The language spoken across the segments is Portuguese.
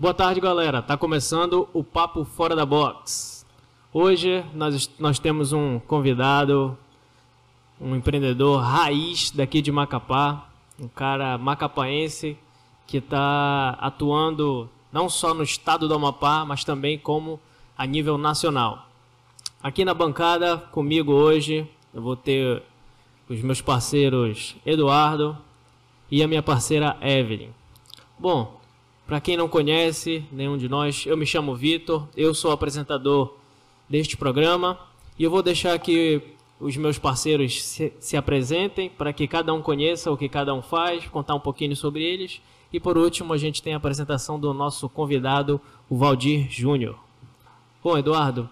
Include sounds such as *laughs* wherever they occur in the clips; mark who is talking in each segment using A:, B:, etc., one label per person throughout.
A: Boa tarde, galera. Tá começando o Papo Fora da Box. Hoje nós, nós temos um convidado, um empreendedor raiz daqui de Macapá, um cara macapaense que está atuando não só no estado do Amapá, mas também como a nível nacional. Aqui na bancada comigo hoje eu vou ter os meus parceiros Eduardo e a minha parceira Evelyn. Bom, para quem não conhece, nenhum de nós, eu me chamo Vitor, eu sou apresentador deste programa e eu vou deixar aqui os meus parceiros se, se apresentem para que cada um conheça o que cada um faz, contar um pouquinho sobre eles. E por último, a gente tem a apresentação do nosso convidado, o Valdir Júnior. Bom, Eduardo,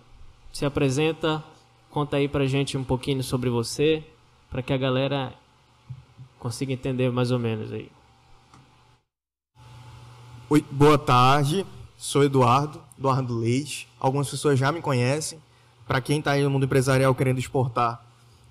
A: se apresenta, conta aí a gente um pouquinho sobre você, para que a galera consiga entender mais ou menos aí.
B: Oi, boa tarde, sou Eduardo, Eduardo Leite. Algumas pessoas já me conhecem. Para quem está aí no mundo empresarial querendo exportar,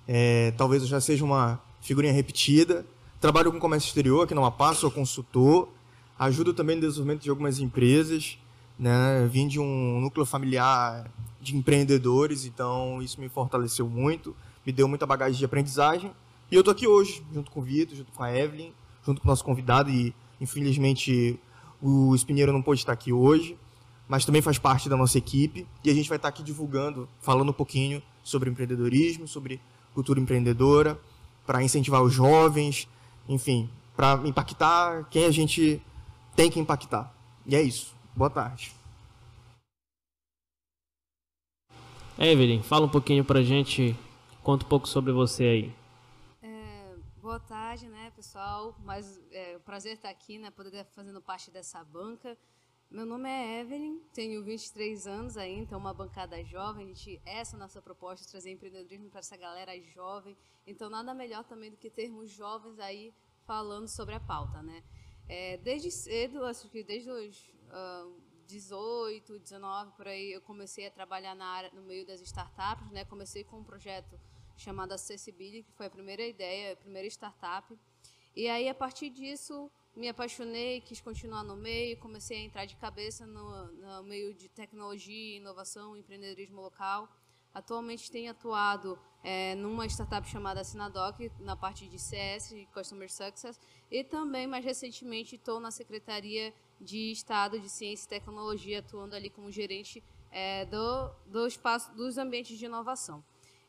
B: é, talvez eu já seja uma figurinha repetida. Trabalho com comércio exterior aqui no Amapá, sou consultor. Ajudo também no desenvolvimento de algumas empresas. Né? Vim de um núcleo familiar de empreendedores, então isso me fortaleceu muito, me deu muita bagagem de aprendizagem. E eu estou aqui hoje, junto com o Vitor, junto com a Evelyn, junto com o nosso convidado e, infelizmente, o Espinheiro não pôde estar aqui hoje, mas também faz parte da nossa equipe e a gente vai estar aqui divulgando, falando um pouquinho sobre empreendedorismo, sobre cultura empreendedora, para incentivar os jovens, enfim, para impactar quem a gente tem que impactar. E é isso. Boa tarde.
A: Evelyn, fala um pouquinho para a gente, conta um pouco sobre você aí.
C: Boa tarde, né, pessoal? Mas é um prazer estar aqui, né, poder estar fazendo parte dessa banca. Meu nome é Evelyn, tenho 23 anos aí, então uma bancada jovem. A gente, essa é a nossa proposta, trazer empreendedorismo para essa galera jovem. Então nada melhor também do que termos jovens aí falando sobre a pauta, né? É, desde cedo, acho que desde os uh, 18, 19 por aí, eu comecei a trabalhar na área, no meio das startups, né? Comecei com um projeto chamada Accessibility, que foi a primeira ideia, a primeira startup. E aí, a partir disso, me apaixonei, quis continuar no meio, comecei a entrar de cabeça no, no meio de tecnologia, inovação, empreendedorismo local. Atualmente tenho atuado é, numa startup chamada Sinadoc, na parte de CS, Customer Success, e também, mais recentemente, estou na Secretaria de Estado de Ciência e Tecnologia, atuando ali como gerente é, do, do espaço, dos ambientes de inovação.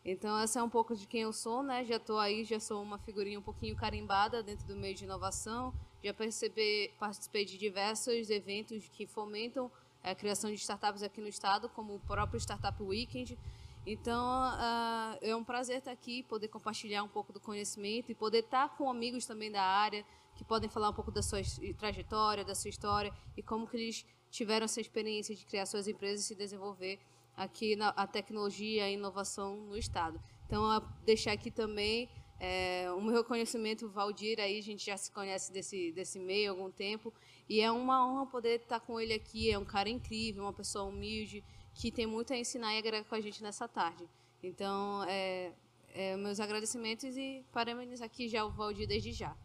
C: Então, essa é um pouco de quem eu sou, né? Já estou aí, já sou uma figurinha um pouquinho carimbada dentro do meio de inovação. Já percebi, participei de diversos eventos que fomentam a criação de startups aqui no estado, como o próprio Startup Weekend. Então, uh, é um prazer estar aqui, poder compartilhar um pouco do conhecimento e poder estar com amigos também da área, que podem falar um pouco da sua trajetória, da sua história e como que eles tiveram essa experiência de criar suas empresas e se desenvolver aqui na, a tecnologia e a inovação no Estado. Então, deixar aqui também é, o meu reconhecimento, Valdir, aí a gente já se conhece desse, desse meio há algum tempo, e é uma honra poder estar com ele aqui, é um cara incrível, uma pessoa humilde, que tem muito a ensinar e agregar com a gente nessa tarde. Então, é, é, meus agradecimentos e parabéns aqui já o Valdir desde já.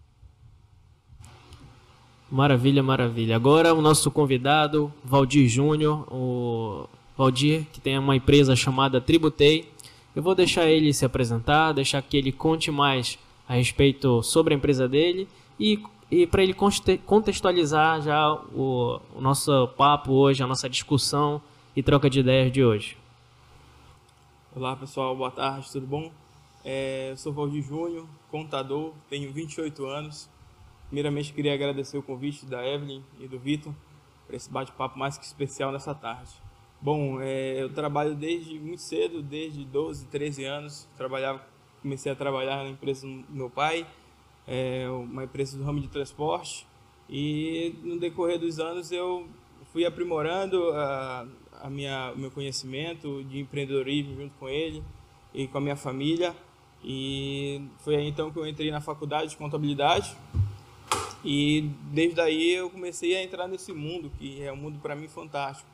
A: Maravilha, maravilha. Agora o nosso convidado, Valdir Júnior, o Valdir, que tem uma empresa chamada Tributei. Eu vou deixar ele se apresentar, deixar que ele conte mais a respeito sobre a empresa dele e, e para ele contextualizar já o, o nosso papo hoje, a nossa discussão e troca de ideias de hoje.
D: Olá pessoal, boa tarde, tudo bom? É, eu sou Valdir Júnior, contador, tenho 28 anos. Primeiramente queria agradecer o convite da Evelyn e do Vitor para esse bate-papo mais que especial nessa tarde. Bom, é, eu trabalho desde muito cedo, desde 12, 13 anos. Trabalhava, comecei a trabalhar na empresa do meu pai, é, uma empresa do ramo de transporte. E no decorrer dos anos eu fui aprimorando a, a minha, o meu conhecimento de empreendedorismo junto com ele e com a minha família. E foi aí então que eu entrei na faculdade de contabilidade. E desde aí eu comecei a entrar nesse mundo, que é um mundo para mim fantástico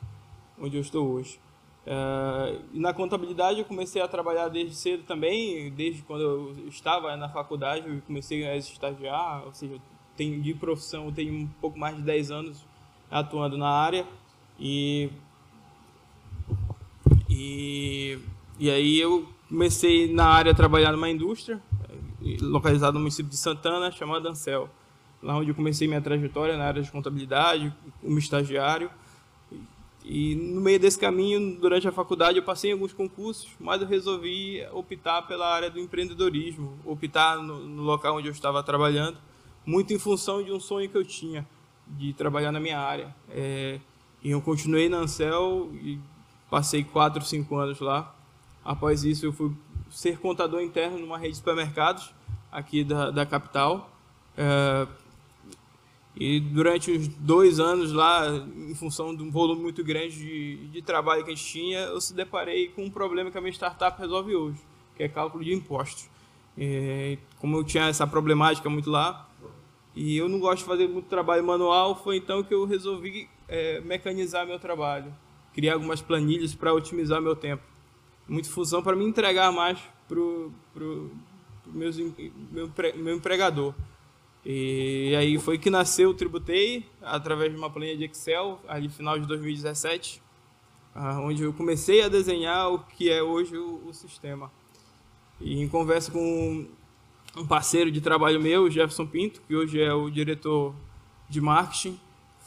D: onde eu estou hoje. Uh, na contabilidade eu comecei a trabalhar desde cedo também, desde quando eu estava na faculdade eu comecei a estagiar, ou seja, tenho de profissão, eu tenho um pouco mais de 10 anos atuando na área e e, e aí eu comecei na área a trabalhar numa indústria localizada no município de Santana chamada Ancel lá onde eu comecei minha trajetória na área de contabilidade como estagiário e no meio desse caminho, durante a faculdade, eu passei em alguns concursos, mas eu resolvi optar pela área do empreendedorismo, optar no, no local onde eu estava trabalhando, muito em função de um sonho que eu tinha de trabalhar na minha área. É, e eu continuei na Ansel e passei quatro, cinco anos lá. Após isso, eu fui ser contador interno numa rede de supermercados aqui da, da capital. É, e durante os dois anos lá, em função de um volume muito grande de, de trabalho que a gente tinha, eu se deparei com um problema que a minha startup resolve hoje, que é cálculo de impostos. É, como eu tinha essa problemática muito lá, e eu não gosto de fazer muito trabalho manual, foi então que eu resolvi é, mecanizar meu trabalho, criar algumas planilhas para otimizar meu tempo. Muita função para me entregar mais para o meu, meu empregador. E aí foi que nasceu o Tributei, através de uma planilha de Excel, ali final de 2017, ah, onde eu comecei a desenhar o que é hoje o, o sistema. E em conversa com um parceiro de trabalho meu, Jefferson Pinto, que hoje é o diretor de marketing,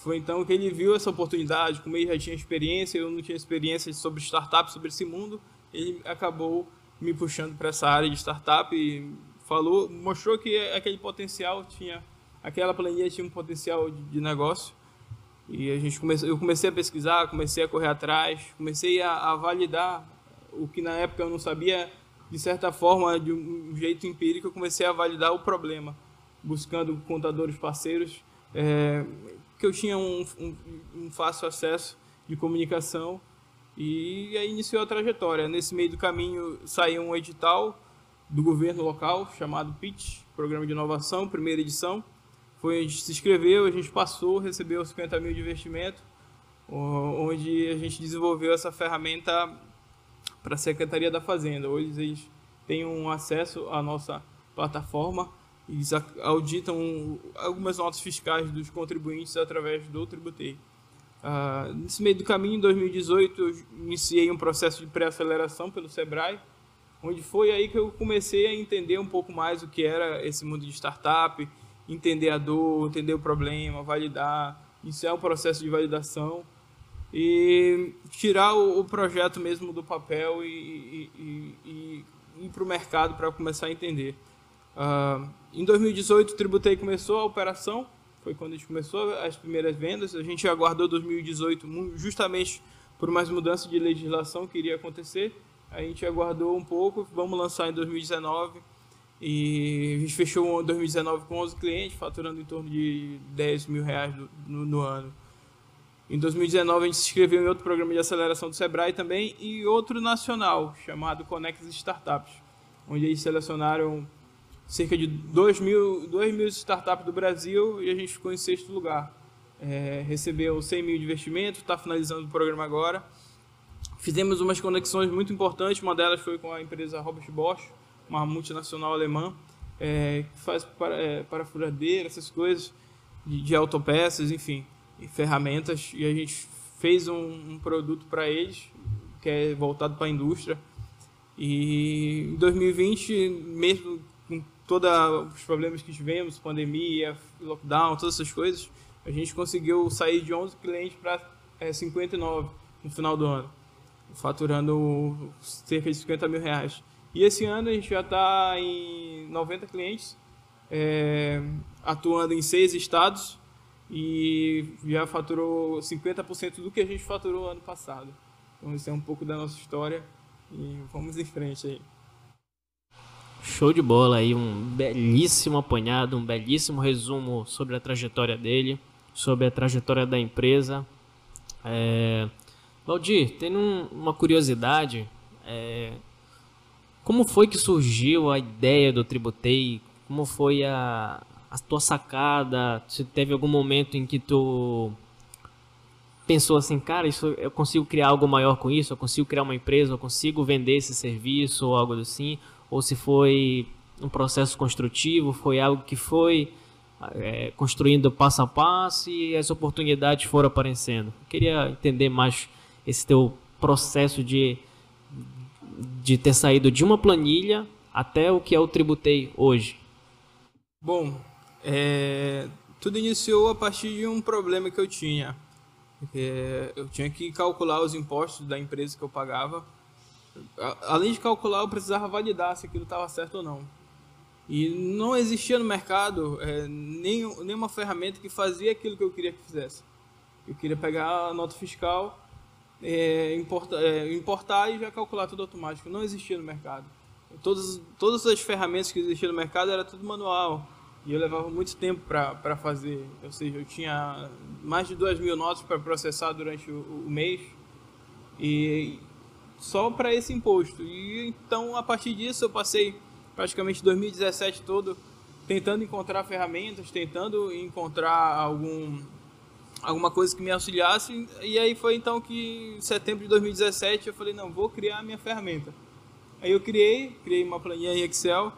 D: foi então que ele viu essa oportunidade, como ele já tinha experiência, eu não tinha experiência sobre startup, sobre esse mundo, ele acabou me puxando para essa área de startup e falou, mostrou que aquele potencial tinha, aquela planilha tinha um potencial de, de negócio. E a gente comecei, eu comecei a pesquisar, comecei a correr atrás, comecei a, a, validar o que na época eu não sabia, de certa forma, de um jeito empírico, eu comecei a validar o problema, buscando contadores parceiros, é, que eu tinha um, um, um fácil acesso de comunicação e aí iniciou a trajetória. Nesse meio do caminho saiu um edital do governo local, chamado PIT, Programa de Inovação, primeira edição. Foi, a gente se inscreveu, a gente passou, recebeu 50 mil de investimento, onde a gente desenvolveu essa ferramenta para a Secretaria da Fazenda. Hoje eles têm um acesso à nossa plataforma, eles auditam algumas notas fiscais dos contribuintes através do Tributei. Uh, nesse meio do caminho, em 2018, eu iniciei um processo de pré-aceleração pelo SEBRAE, onde foi aí que eu comecei a entender um pouco mais o que era esse mundo de startup, entender a dor, entender o problema, validar, iniciar o processo de validação e tirar o, o projeto mesmo do papel e, e, e, e ir para o mercado para começar a entender. Uh, em 2018, o Tributei começou a operação, foi quando a gente começou as primeiras vendas. A gente aguardou 2018 justamente por mais mudança de legislação que iria acontecer a gente aguardou um pouco, vamos lançar em 2019 e a gente fechou 2019 com 11 clientes, faturando em torno de 10 mil reais no, no ano. Em 2019 a gente se inscreveu em outro programa de aceleração do Sebrae também e outro nacional chamado Conex Startups, onde eles selecionaram cerca de 2 mil, 2 mil startups do Brasil e a gente ficou em sexto lugar. É, recebeu 100 mil de investimento, está finalizando o programa agora Fizemos umas conexões muito importantes, uma delas foi com a empresa Robert Bosch, uma multinacional alemã, é, que faz para, é, parafuradeira, essas coisas, de, de autopeças, enfim, e ferramentas, e a gente fez um, um produto para eles, que é voltado para a indústria, e em 2020, mesmo com todos os problemas que tivemos, pandemia, lockdown, todas essas coisas, a gente conseguiu sair de 11 clientes para é, 59 no final do ano faturando cerca de 50 mil reais. E esse ano a gente já está em 90 clientes, é, atuando em seis estados e já faturou 50% do que a gente faturou ano passado. Então, isso é um pouco da nossa história e vamos em frente aí.
A: Show de bola aí, um belíssimo apanhado, um belíssimo resumo sobre a trajetória dele, sobre a trajetória da empresa. É, Valdir, tem um, uma curiosidade. É, como foi que surgiu a ideia do Tributei? Como foi a, a tua sacada? Se teve algum momento em que tu pensou assim, cara, isso, eu consigo criar algo maior com isso? Eu consigo criar uma empresa? Eu consigo vender esse serviço ou algo assim? Ou se foi um processo construtivo? Foi algo que foi é, construindo passo a passo e as oportunidades foram aparecendo. Eu queria entender mais esse teu processo de, de ter saído de uma planilha até o que é o Tributei hoje.
D: Bom, é, tudo iniciou a partir de um problema que eu tinha. É, eu tinha que calcular os impostos da empresa que eu pagava. Além de calcular, eu precisava validar se aquilo estava certo ou não. E não existia no mercado é, nem, nenhuma ferramenta que fazia aquilo que eu queria que fizesse. Eu queria pegar a nota fiscal, é, importar, é, importar e já calcular tudo automático. Não existia no mercado. Todas, todas as ferramentas que existiam no mercado era tudo manual. E eu levava muito tempo para fazer. Ou seja, eu tinha mais de 2 mil notas para processar durante o, o mês. E só para esse imposto. E então, a partir disso, eu passei praticamente 2017 todo tentando encontrar ferramentas, tentando encontrar algum alguma coisa que me auxiliasse. E aí foi então que em setembro de 2017 eu falei, não, vou criar a minha ferramenta. Aí eu criei, criei uma planilha em Excel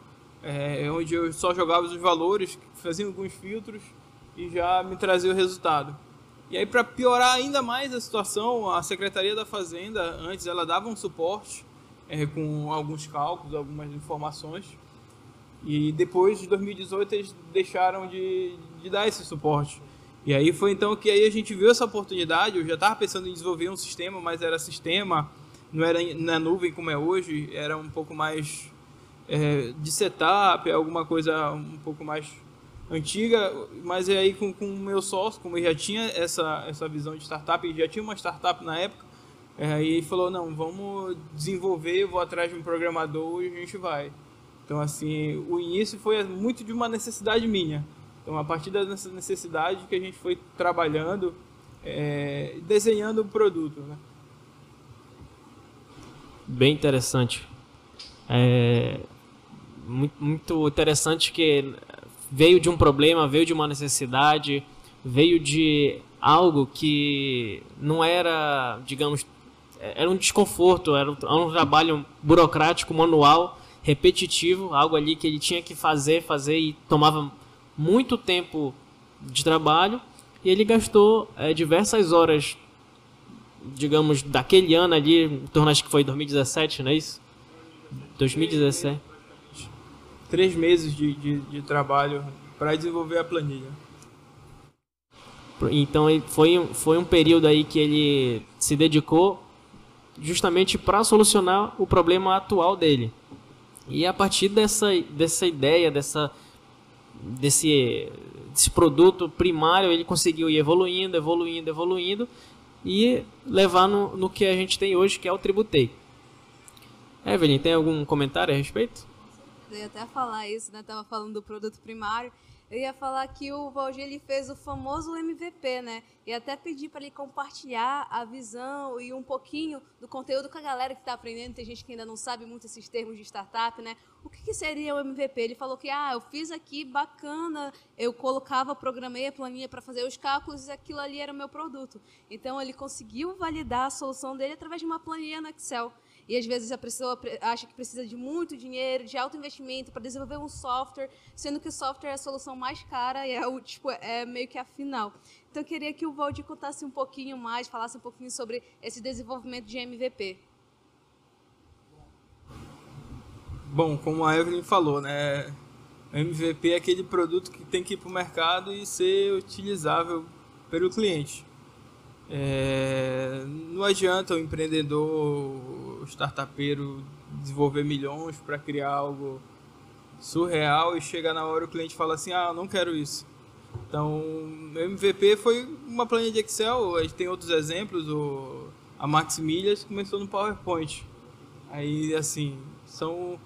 D: é, onde eu só jogava os valores, fazia alguns filtros e já me trazia o resultado. E aí, para piorar ainda mais a situação, a Secretaria da Fazenda, antes, ela dava um suporte é, com alguns cálculos, algumas informações. E depois de 2018 eles deixaram de, de dar esse suporte. E aí foi então que aí a gente viu essa oportunidade. Eu já estava pensando em desenvolver um sistema, mas era sistema, não era na nuvem como é hoje, era um pouco mais é, de setup, alguma coisa um pouco mais antiga, mas aí com, com o meu sócio, como ele já tinha essa, essa visão de startup, já tinha uma startup na época, é, aí falou, não, vamos desenvolver, vou atrás de um programador e a gente vai. Então, assim, o início foi muito de uma necessidade minha. Então, a partir dessa necessidade que a gente foi trabalhando, é, desenhando o produto, né?
A: Bem interessante. É, muito interessante que veio de um problema, veio de uma necessidade, veio de algo que não era, digamos, era um desconforto, era um, trabalho burocrático, manual, repetitivo, algo ali que ele tinha que fazer, fazer e tomava muito tempo de trabalho e ele gastou é, diversas horas, digamos, daquele ano ali, em torno acho que foi 2017, não é isso? 2017
D: três meses de, de, de trabalho para desenvolver a planilha.
A: Então foi, foi um período aí que ele se dedicou justamente para solucionar o problema atual dele. E a partir dessa, dessa ideia, dessa, desse, desse produto primário, ele conseguiu ir evoluindo, evoluindo, evoluindo e levar no, no que a gente tem hoje, que é o Tributei. Evelyn, tem algum comentário a respeito?
C: eu ia até falar isso, né? Tava falando do produto primário. Eu ia falar que o Valdir ele fez o famoso MVP, né? E até pedir para ele compartilhar a visão e um pouquinho do conteúdo com a galera que está aprendendo. Tem gente que ainda não sabe muito esses termos de startup, né? O que, que seria o MVP? Ele falou que, ah, eu fiz aqui, bacana, eu colocava, programei a planilha para fazer os cálculos e aquilo ali era o meu produto. Então, ele conseguiu validar a solução dele através de uma planilha no Excel. E às vezes a pessoa acha que precisa de muito dinheiro, de alto investimento para desenvolver um software, sendo que o software é a solução mais cara e é, o, tipo, é meio que a final. Então eu queria que o Valdir contasse um pouquinho mais, falasse um pouquinho sobre esse desenvolvimento de MVP.
D: Bom, como a Evelyn falou, né? MVP é aquele produto que tem que ir para o mercado e ser utilizável pelo cliente. É, não adianta o empreendedor, o startupeiro desenvolver milhões para criar algo surreal e chegar na hora o cliente fala assim, ah, não quero isso. Então, o MVP foi uma planilha de Excel, a gente tem outros exemplos, o, a Maximilhas começou no PowerPoint. Aí, assim, são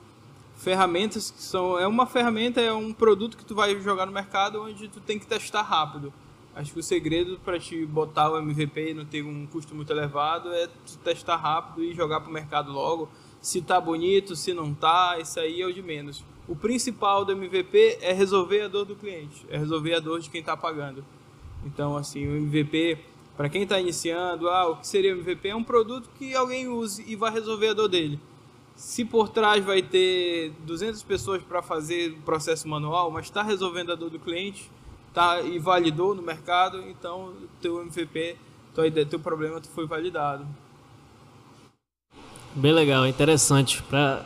D: ferramentas que são... É uma ferramenta, é um produto que tu vai jogar no mercado onde tu tem que testar rápido. Acho que o segredo para te botar o MVP e não ter um custo muito elevado é testar rápido e jogar para o mercado logo. Se tá bonito, se não tá, isso aí é o de menos. O principal do MVP é resolver a dor do cliente, é resolver a dor de quem está pagando. Então, assim, o MVP, para quem está iniciando, ah, o que seria o MVP? É um produto que alguém use e vai resolver a dor dele. Se por trás vai ter 200 pessoas para fazer o processo manual, mas está resolvendo a dor do cliente, tá, e validou no mercado, então teu MVP, tua ideia, teu problema foi validado.
A: Bem legal, interessante. Pra,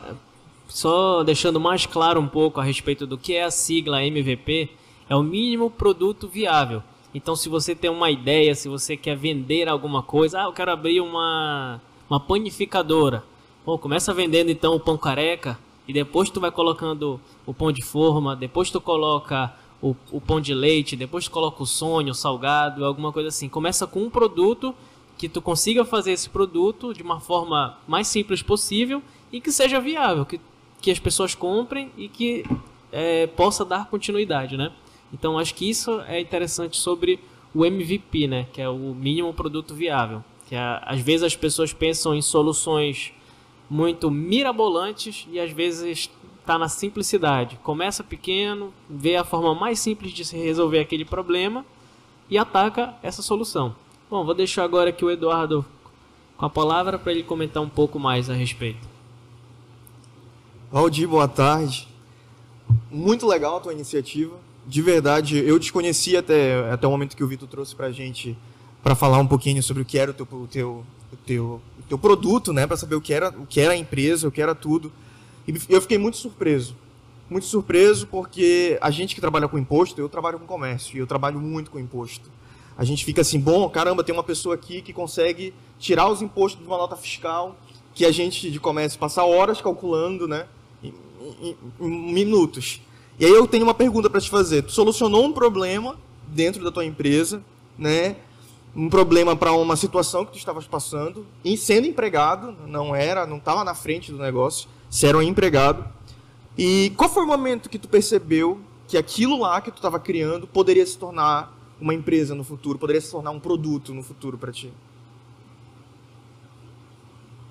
A: só deixando mais claro um pouco a respeito do que é a sigla MVP, é o mínimo produto viável. Então, se você tem uma ideia, se você quer vender alguma coisa, ah, eu quero abrir uma, uma panificadora. Bom, começa vendendo então o pão careca e depois tu vai colocando o pão de forma, depois tu coloca o, o pão de leite, depois tu coloca o sonho, o salgado, alguma coisa assim. Começa com um produto que tu consiga fazer esse produto de uma forma mais simples possível e que seja viável, que, que as pessoas comprem e que é, possa dar continuidade, né? Então acho que isso é interessante sobre o MVP, né? Que é o mínimo produto viável. Que é, às vezes as pessoas pensam em soluções muito mirabolantes e às vezes está na simplicidade. Começa pequeno, vê a forma mais simples de se resolver aquele problema e ataca essa solução. Bom, vou deixar agora aqui o Eduardo com a palavra para ele comentar um pouco mais a respeito.
B: Valdir, boa tarde. Muito legal a tua iniciativa. De verdade, eu desconhecia até, até o momento que o Vitor trouxe para a gente para falar um pouquinho sobre o que era o teu, o teu, o teu, o teu produto, né? Para saber o que, era, o que era a empresa, o que era tudo. E eu fiquei muito surpreso. Muito surpreso porque a gente que trabalha com imposto, eu trabalho com comércio e eu trabalho muito com imposto a gente fica assim, bom, caramba, tem uma pessoa aqui que consegue tirar os impostos de uma nota fiscal, que a gente de comércio passa horas calculando, né, em, em, em minutos. E aí eu tenho uma pergunta para te fazer. Tu solucionou um problema dentro da tua empresa, né, um problema para uma situação que tu estavas passando, e sendo empregado, não era, não estava na frente do negócio, se era um empregado. E qual foi o momento que tu percebeu que aquilo lá que tu estava criando poderia se tornar uma empresa no futuro, poderia se tornar um produto no futuro para ti?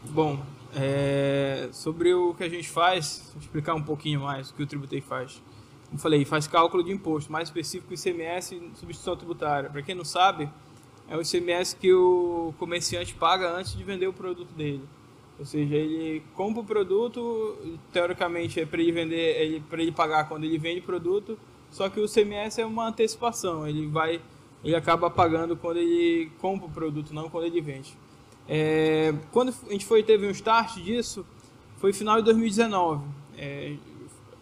D: Bom, é, sobre o que a gente faz, vou explicar um pouquinho mais o que o Tributei faz. Como falei, faz cálculo de imposto, mais específico ICMS e substituição tributária. Para quem não sabe, é o ICMS que o comerciante paga antes de vender o produto dele. Ou seja, ele compra o produto, teoricamente é para ele vender, ele, para ele pagar quando ele vende o produto, só que o CMS é uma antecipação, ele vai, ele acaba pagando quando ele compra o produto, não quando ele vende. É, quando a gente foi teve um start disso, foi final de 2019. É,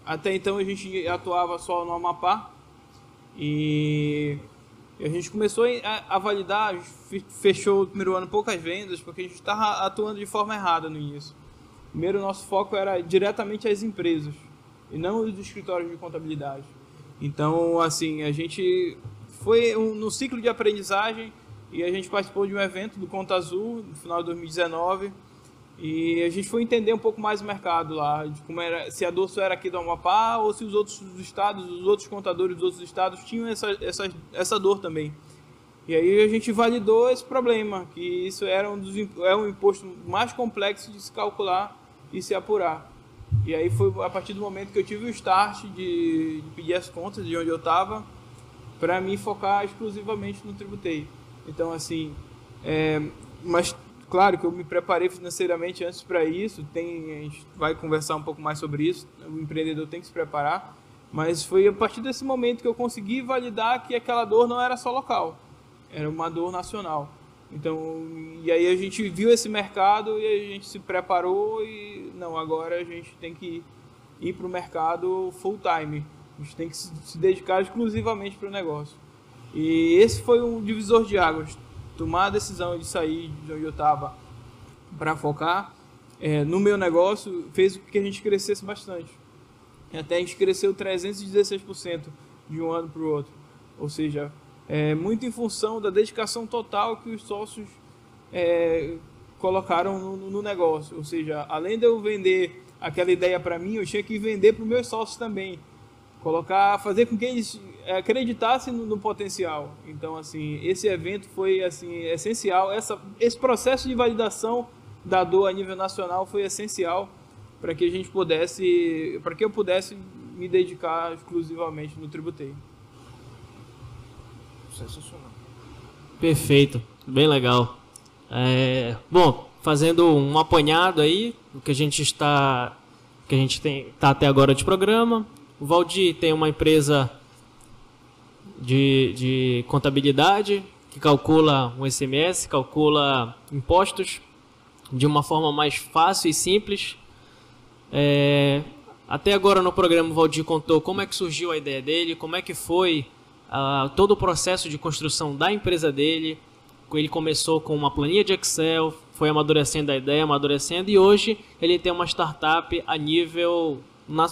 D: até então a gente atuava só no Amapá e a gente começou a, a validar, fechou o primeiro ano poucas vendas porque a gente estava atuando de forma errada no início. Primeiro, nosso foco era diretamente as empresas e não os escritórios de contabilidade. Então, assim, a gente foi um, no ciclo de aprendizagem e a gente participou de um evento do Conta Azul no final de 2019 e a gente foi entender um pouco mais o mercado lá, de como era, se a dor só era aqui do Amapá ou se os outros estados, os outros contadores dos outros estados tinham essa, essa, essa dor também. E aí a gente validou esse problema, que isso era um dos é um imposto mais complexo de se calcular e se apurar. E aí foi a partir do momento que eu tive o start de, de pedir as contas de onde eu estava para me focar exclusivamente no tributei. Então, assim, é, mas claro que eu me preparei financeiramente antes para isso, tem, a gente vai conversar um pouco mais sobre isso, o empreendedor tem que se preparar, mas foi a partir desse momento que eu consegui validar que aquela dor não era só local, era uma dor nacional. Então, e aí a gente viu esse mercado e a gente se preparou e não, agora a gente tem que ir para o mercado full time. A gente tem que se dedicar exclusivamente para o negócio. E esse foi um divisor de águas. Tomar a decisão de sair de onde eu estava para focar é, no meu negócio fez com que a gente crescesse bastante. Até a gente cresceu 316% de um ano para o outro. Ou seja, é, muito em função da dedicação total que os sócios é, colocaram no, no, negócio. Ou seja, além de eu vender aquela ideia para mim, eu tinha que vender para os meus sócios também. Colocar, fazer com que eles acreditassem no, no, potencial. Então, assim, esse evento foi assim essencial. Essa, esse processo de validação da dor a nível nacional foi essencial para que a gente pudesse, para que eu pudesse me dedicar exclusivamente no tributeio.
B: Sensacional.
A: Perfeito, bem legal. É, bom, fazendo um apanhado aí do que a gente está que a gente tem tá até agora de programa. O Valdir tem uma empresa de, de contabilidade, que calcula um SMS, calcula impostos de uma forma mais fácil e simples. É, até agora no programa o Valdir contou como é que surgiu a ideia dele, como é que foi uh, todo o processo de construção da empresa dele. Ele começou com uma planilha de Excel, foi amadurecendo a ideia, amadurecendo e hoje ele tem uma startup a nível,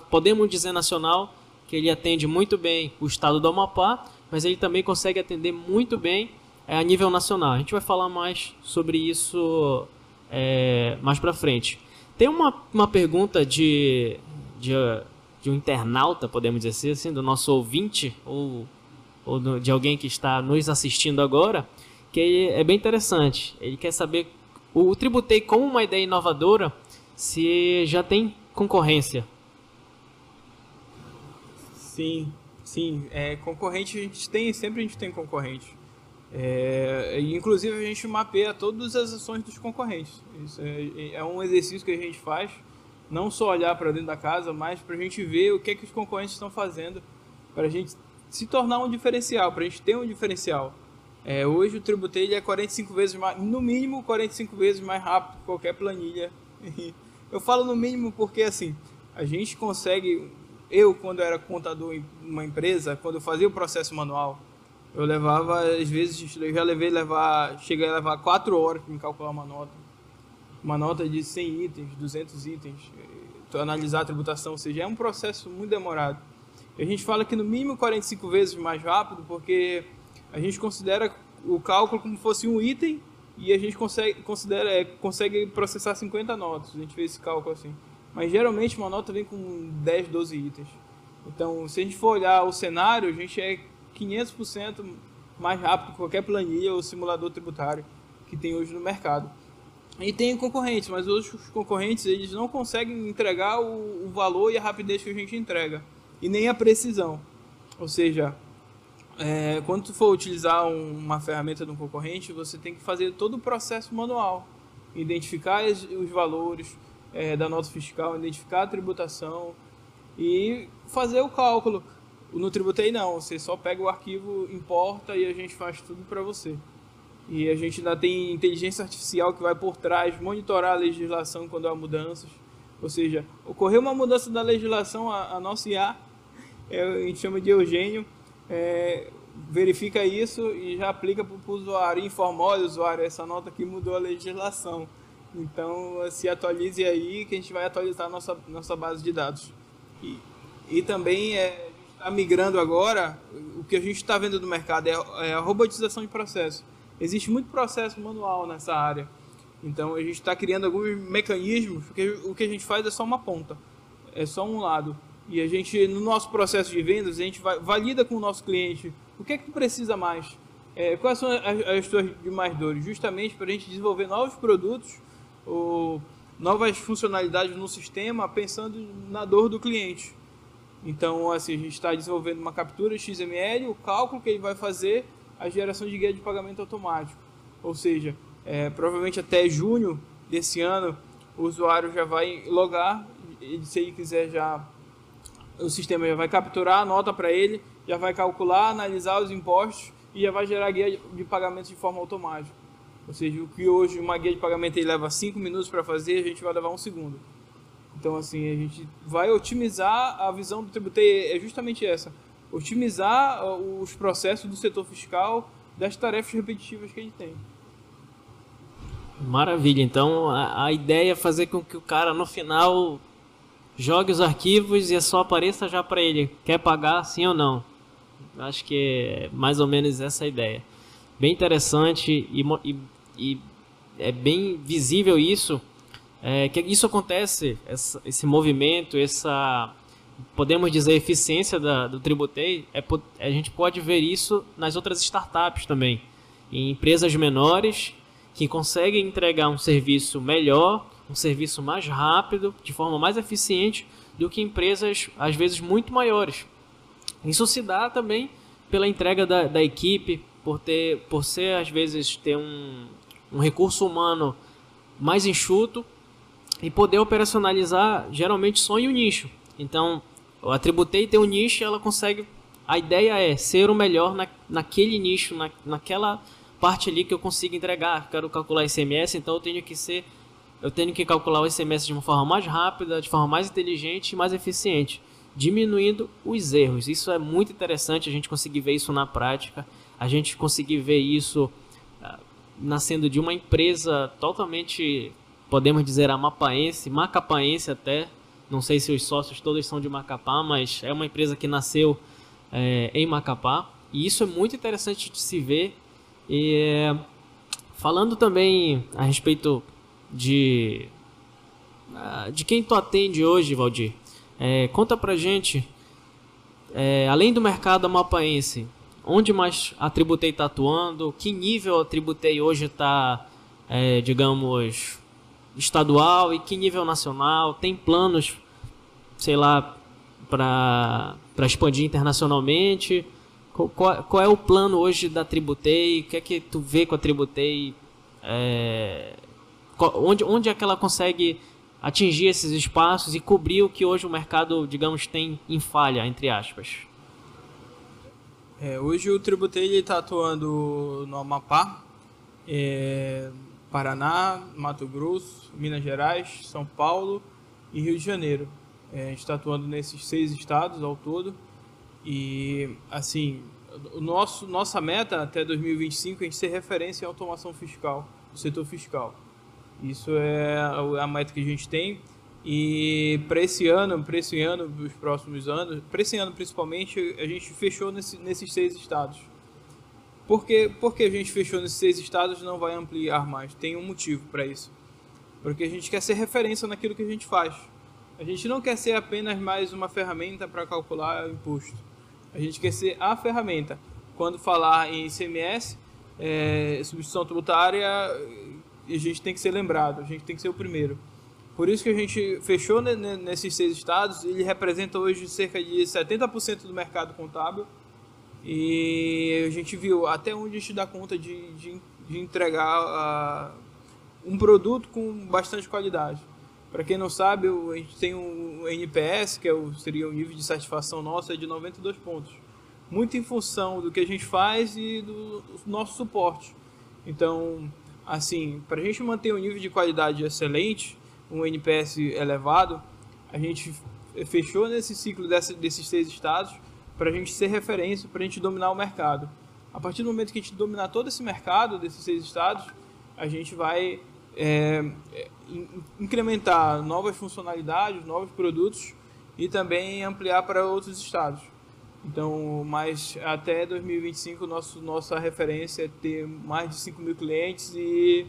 A: podemos dizer nacional, que ele atende muito bem o estado do Amapá, mas ele também consegue atender muito bem é, a nível nacional. A gente vai falar mais sobre isso é, mais para frente. Tem uma, uma pergunta de, de, de um internauta, podemos dizer assim, do nosso ouvinte, ou, ou do, de alguém que está nos assistindo agora, que é bem interessante. Ele quer saber, o, o Tributei como uma ideia inovadora, se já tem concorrência.
D: Sim, sim. É, concorrente a gente tem, sempre a gente tem concorrente. É, inclusive a gente mapeia todas as ações dos concorrentes. Isso é, é um exercício que a gente faz, não só olhar para dentro da casa, mas para a gente ver o que é que os concorrentes estão fazendo, para a gente se tornar um diferencial, para a gente ter um diferencial. É, hoje o Tributei é 45 vezes mais, no mínimo 45 vezes mais rápido que qualquer planilha. *laughs* Eu falo no mínimo porque assim, a gente consegue, eu quando era contador em uma empresa, quando eu fazia o processo manual, eu levava, às vezes, eu já levei levar, cheguei a levar 4 horas para me calcular uma nota. Uma nota de 100 itens, 200 itens, analisar a tributação, ou seja, é um processo muito demorado. A gente fala que no mínimo 45 vezes mais rápido, porque a gente considera o cálculo como fosse um item e a gente consegue, considera, é, consegue processar 50 notas. A gente fez esse cálculo assim. Mas geralmente uma nota vem com 10, 12 itens. Então, se a gente for olhar o cenário, a gente é 500% mais rápido que qualquer planilha ou simulador tributário que tem hoje no mercado. E tem concorrentes, mas os concorrentes eles não conseguem entregar o, o valor e a rapidez que a gente entrega, e nem a precisão. Ou seja, é, quando tu for utilizar um, uma ferramenta de um concorrente, você tem que fazer todo o processo manual, identificar os valores é, da nota fiscal, identificar a tributação e fazer o cálculo. No Tributei não, você só pega o arquivo, importa e a gente faz tudo para você. E a gente ainda tem inteligência artificial que vai por trás monitorar a legislação quando há mudanças. Ou seja, ocorreu uma mudança da legislação, a, a nossa IA, é, a gente chama de Eugênio, é, verifica isso e já aplica para o usuário, informa, olha usuário, essa nota aqui mudou a legislação. Então se atualize aí que a gente vai atualizar a nossa, nossa base de dados. E, e também é, está migrando agora, o que a gente está vendo no mercado é, é, a robotização de processo. Existe muito processo manual nessa área. Então a gente está criando alguns mecanismos, porque o que a gente faz é só uma ponta, é só um lado. E a gente, no nosso processo de vendas, a gente vai, valida com o nosso cliente o que é que precisa mais. É, quais são as, as suas demais dores? Justamente para a gente desenvolver novos produtos ou novas funcionalidades no sistema pensando na dor do cliente. Então, assim, a gente está desenvolvendo uma captura XML, o cálculo que ele vai fazer, a geração de guia de pagamento automático. Ou seja, é, provavelmente até junho desse ano, o usuário já vai logar, e se ele quiser já, o sistema já vai capturar a nota para ele, já vai calcular, analisar os impostos e já vai gerar guia de pagamento de forma automática. Ou seja, o que hoje uma guia de pagamento leva 5 minutos para fazer, a gente vai levar um segundo. Então, assim, a gente vai otimizar a visão do tributei é justamente essa: otimizar os processos do setor fiscal das tarefas repetitivas que ele tem.
A: Maravilha. Então, a, a ideia é fazer com que o cara no final jogue os arquivos e só apareça já para ele. Quer pagar sim ou não? Acho que é mais ou menos essa a ideia. Bem interessante e, e, e é bem visível isso é, que isso acontece, essa, esse movimento, essa podemos dizer eficiência da, do Tributei, é, a gente pode ver isso nas outras startups também, em empresas menores que conseguem entregar um serviço melhor, um serviço mais rápido, de forma mais eficiente do que empresas às vezes muito maiores. Isso se dá também pela entrega da, da equipe, por ter, por ser às vezes ter um, um recurso humano mais enxuto e poder operacionalizar geralmente só em um nicho. Então, a Tributei tem um nicho ela consegue a ideia é ser o melhor na, naquele nicho, na, naquela parte ali que eu consigo entregar. Quero calcular ICMS, então eu tenho que ser eu tenho que calcular o ICMS de uma forma mais rápida, de forma mais inteligente e mais eficiente, diminuindo os erros. Isso é muito interessante a gente conseguir ver isso na prática, a gente conseguir ver isso nascendo de uma empresa totalmente, podemos dizer, amapaense, macapaense até. Não sei se os sócios todos são de Macapá, mas é uma empresa que nasceu é, em Macapá. E isso é muito interessante de se ver. E é, falando também a respeito de ah, de quem tu atende hoje, Valdir, é, conta pra gente, além do mercado amapaense, onde mais a Tributei está atuando, que nível a Tributei hoje está, é, digamos, estadual e que nível nacional, tem planos, sei lá, para expandir internacionalmente, qual, qual, é o plano hoje da Tributei, o que é que tu vê com a Tributei, é, onde, onde é que ela consegue atingir esses espaços e cobrir o que hoje o mercado, digamos, tem em falha, entre aspas?
D: É, hoje o Tributei está atuando no Amapá, é, Paraná, Mato Grosso, Minas Gerais, São Paulo e Rio de Janeiro. É, a gente está atuando nesses seis estados ao todo. E, assim, o nosso, nossa meta até 2025 é a gente ser referência em automação fiscal, no setor fiscal. Isso é a meta que a gente tem. E para esse ano, para esse ano, os próximos anos, para esse ano principalmente, a gente fechou nesse, nesses seis estados. Por que, porque a gente fechou nesses seis estados e não vai ampliar mais? Tem um motivo para isso. Porque a gente quer ser referência naquilo que a gente faz. A gente não quer ser apenas mais uma ferramenta para calcular o imposto. A gente quer ser a ferramenta. Quando falar em ICMS, é, substituição tributária, a gente tem que ser lembrado, a gente tem que ser o primeiro. Por isso que a gente fechou nesses seis estados, ele representa hoje cerca de 70% do mercado contábil e a gente viu até onde a gente dá conta de, de, de entregar uh, um produto com bastante qualidade. Para quem não sabe, a gente tem um NPS, que é o, seria o nível de satisfação nosso, é de 92 pontos. Muito em função do que a gente faz e do, nosso suporte. Então, assim, para a gente manter um nível de qualidade excelente, um NPS elevado, a gente fechou nesse ciclo dessa, desses seis estados para a gente ser referência, para a gente dominar o mercado. A partir do momento que a gente dominar todo esse mercado desses seis estados, a gente vai é, incrementar novas funcionalidades, novos produtos e também ampliar para outros estados. Então, mas até 2025, nosso, nossa referência é ter mais de 5 mil clientes e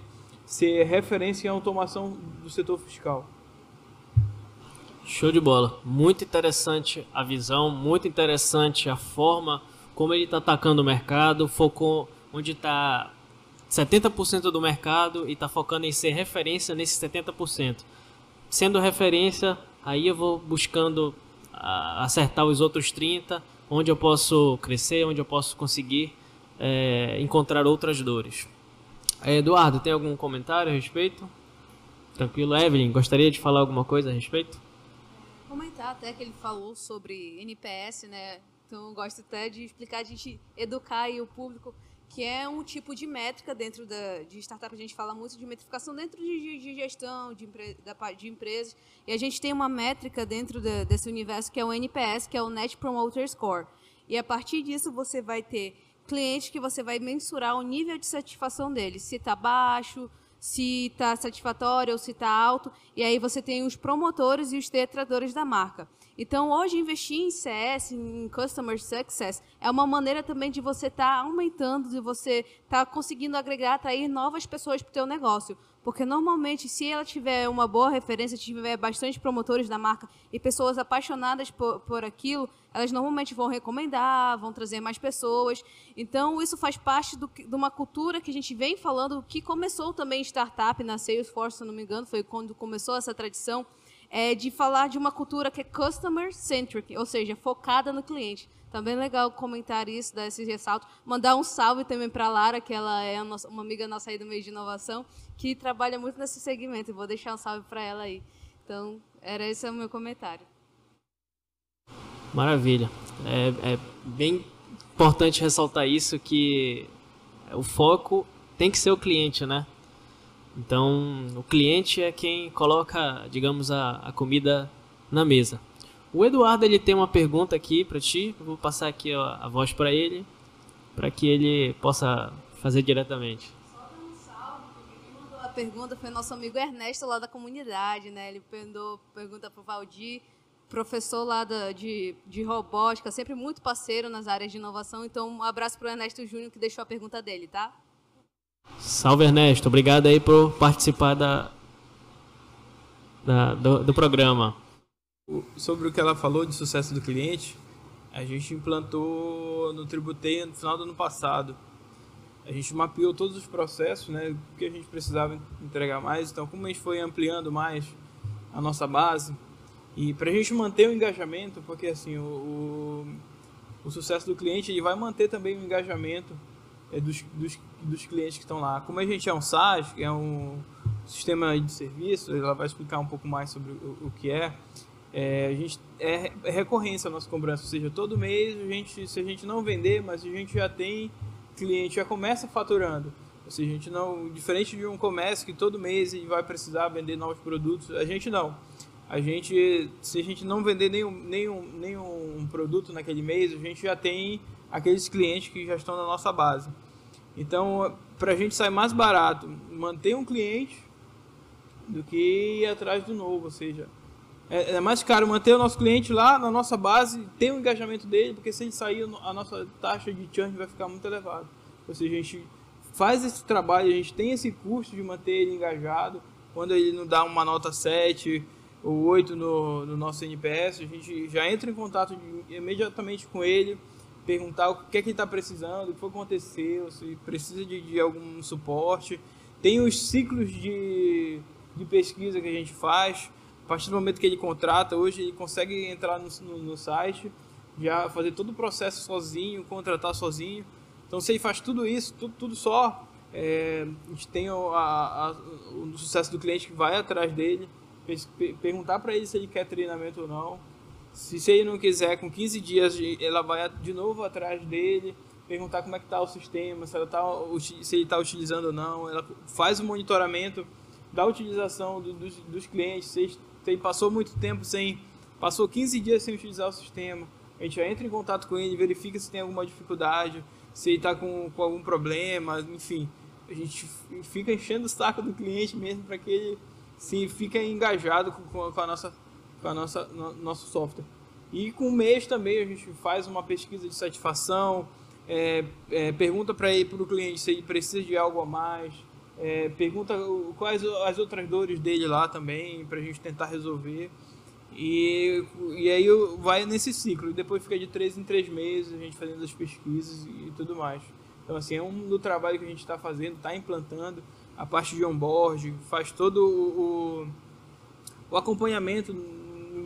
D: ser referência em automação do setor fiscal.
A: Show de bola. Muito interessante a visão, muito interessante a forma como ele está atacando o mercado, focou onde está 70% do mercado e está focando em ser referência nesses 70%. Sendo referência, aí eu vou buscando acertar os outros 30%, onde eu posso crescer, onde eu posso conseguir é, encontrar outras dores. Eduardo, tem algum comentário a respeito? Tranquilo. Evelyn, gostaria de falar alguma coisa a respeito?
C: Comentar até que ele falou sobre NPS, né? Então gosto até de explicar, a gente educar o público que é um tipo de métrica dentro da, de startup. A gente fala muito de metrificação dentro de, de gestão, de, de empresas. E a gente tem uma métrica dentro desse universo que é o NPS, que é o Net Promoter Score. E a partir disso você vai ter clientes que você vai mensurar o nível de satisfação deles. Se está baixo, se está satisfatório ou se está alto. E aí você tem os promotores e os detratores da marca. Então, hoje, investir em CS, em Customer Success, é uma maneira também de você estar tá aumentando, de você estar tá conseguindo agregar, atrair novas pessoas para o teu negócio. Porque, normalmente, se ela tiver uma boa referência, tiver bastante promotores da marca e pessoas apaixonadas por, por aquilo, elas normalmente vão recomendar, vão trazer mais pessoas. Então, isso faz parte do, de uma cultura que a gente vem falando, que começou também em startup, na Salesforce, se não me engano, foi quando começou essa tradição é de falar de uma cultura que é customer centric, ou seja, focada no cliente. Também legal comentar isso, dar esse ressalto. Mandar um salve também para a Lara, que ela é uma amiga nossa aí do meio de inovação, que trabalha muito nesse segmento. Vou deixar um salve para ela aí. Então, era esse o meu comentário.
A: Maravilha. É, é bem importante ressaltar isso que o foco tem que ser o cliente, né? Então, o cliente é quem coloca, digamos, a, a comida na mesa. O Eduardo ele tem uma pergunta aqui para ti. Eu vou passar aqui a, a voz para ele, para que ele possa fazer diretamente.
C: A pergunta foi nosso amigo Ernesto lá da comunidade, né? Ele mandou pergunta para o Valdir, professor lá da, de, de robótica, sempre muito parceiro nas áreas de inovação. Então, um abraço para o Ernesto Júnior que deixou a pergunta dele, tá?
A: Salve Ernesto, obrigado aí por participar da, da do, do programa.
D: Sobre o que ela falou de sucesso do cliente, a gente implantou no Tributei no final do ano passado. A gente mapeou todos os processos, né, que a gente precisava entregar mais. Então, como a gente foi ampliando mais a nossa base, e para a gente manter o engajamento, porque assim, o, o, o, sucesso do cliente ele vai manter também o engajamento dos, dos, dos clientes que estão lá. Como a gente é um SaaS, é um sistema de serviço, ela vai explicar um pouco mais sobre o, o que é. É, a gente, é, é recorrência a nossa cobrança, ou seja, todo mês a gente, se a gente não vender, mas a gente já tem cliente, já começa faturando. Ou seja, a gente não, diferente de um comércio que todo mês ele vai precisar vender novos produtos, a gente não. A gente, se a gente não vender nenhum, nenhum, nenhum produto naquele mês, a gente já tem aqueles clientes que já estão na nossa base. Então, para a gente sair mais barato, manter um cliente do que ir atrás do novo, ou seja, é, é, mais caro manter o nosso cliente lá na nossa base, ter o engajamento dele, porque se ele sair, a nossa taxa de churn vai ficar muito elevada. Ou seja, a gente faz esse trabalho, a gente tem esse custo de manter ele engajado. Quando ele não dá uma nota 7 ou 8 no, no nosso NPS, a gente já entra em contato imediatamente com ele, perguntar o que é que está precisando, o que aconteceu, se precisa de, de algum suporte. Tem os ciclos de, de pesquisa que a gente faz partir do momento que ele contrata, hoje ele consegue entrar no, no, no site, já fazer todo o processo sozinho, contratar sozinho. Então, se ele faz tudo isso, tudo, tudo só, é, a gente tem a, a, o sucesso do cliente que vai atrás dele, perguntar para ele se ele quer treinamento ou não. Se, ele não quiser, com 15 dias ela vai de novo atrás dele, perguntar como é que está o sistema, se, ela tá, se ele está utilizando ou não. Ela faz o monitoramento da utilização do, dos, dos clientes, se ele passou muito tempo sem. Passou 15 dias sem utilizar o sistema. A gente já entra em contato com ele, verifica se tem alguma dificuldade, se ele está com, com algum problema, enfim. A gente fica enchendo o saco do cliente mesmo para que ele se fique engajado com, com, a nossa, com a nossa, no, nosso software. E com o mês também a gente faz uma pesquisa de satisfação, é, é, pergunta para o cliente se ele precisa de algo a mais, é, pergunta quais as outras dores dele lá também, para a gente tentar resolver. E, e aí vai nesse ciclo. E depois fica de três em três meses, a gente fazendo as pesquisas e tudo mais. Então, assim, é um do trabalho que a gente está fazendo, está implantando a parte de onboard, faz todo o, o acompanhamento no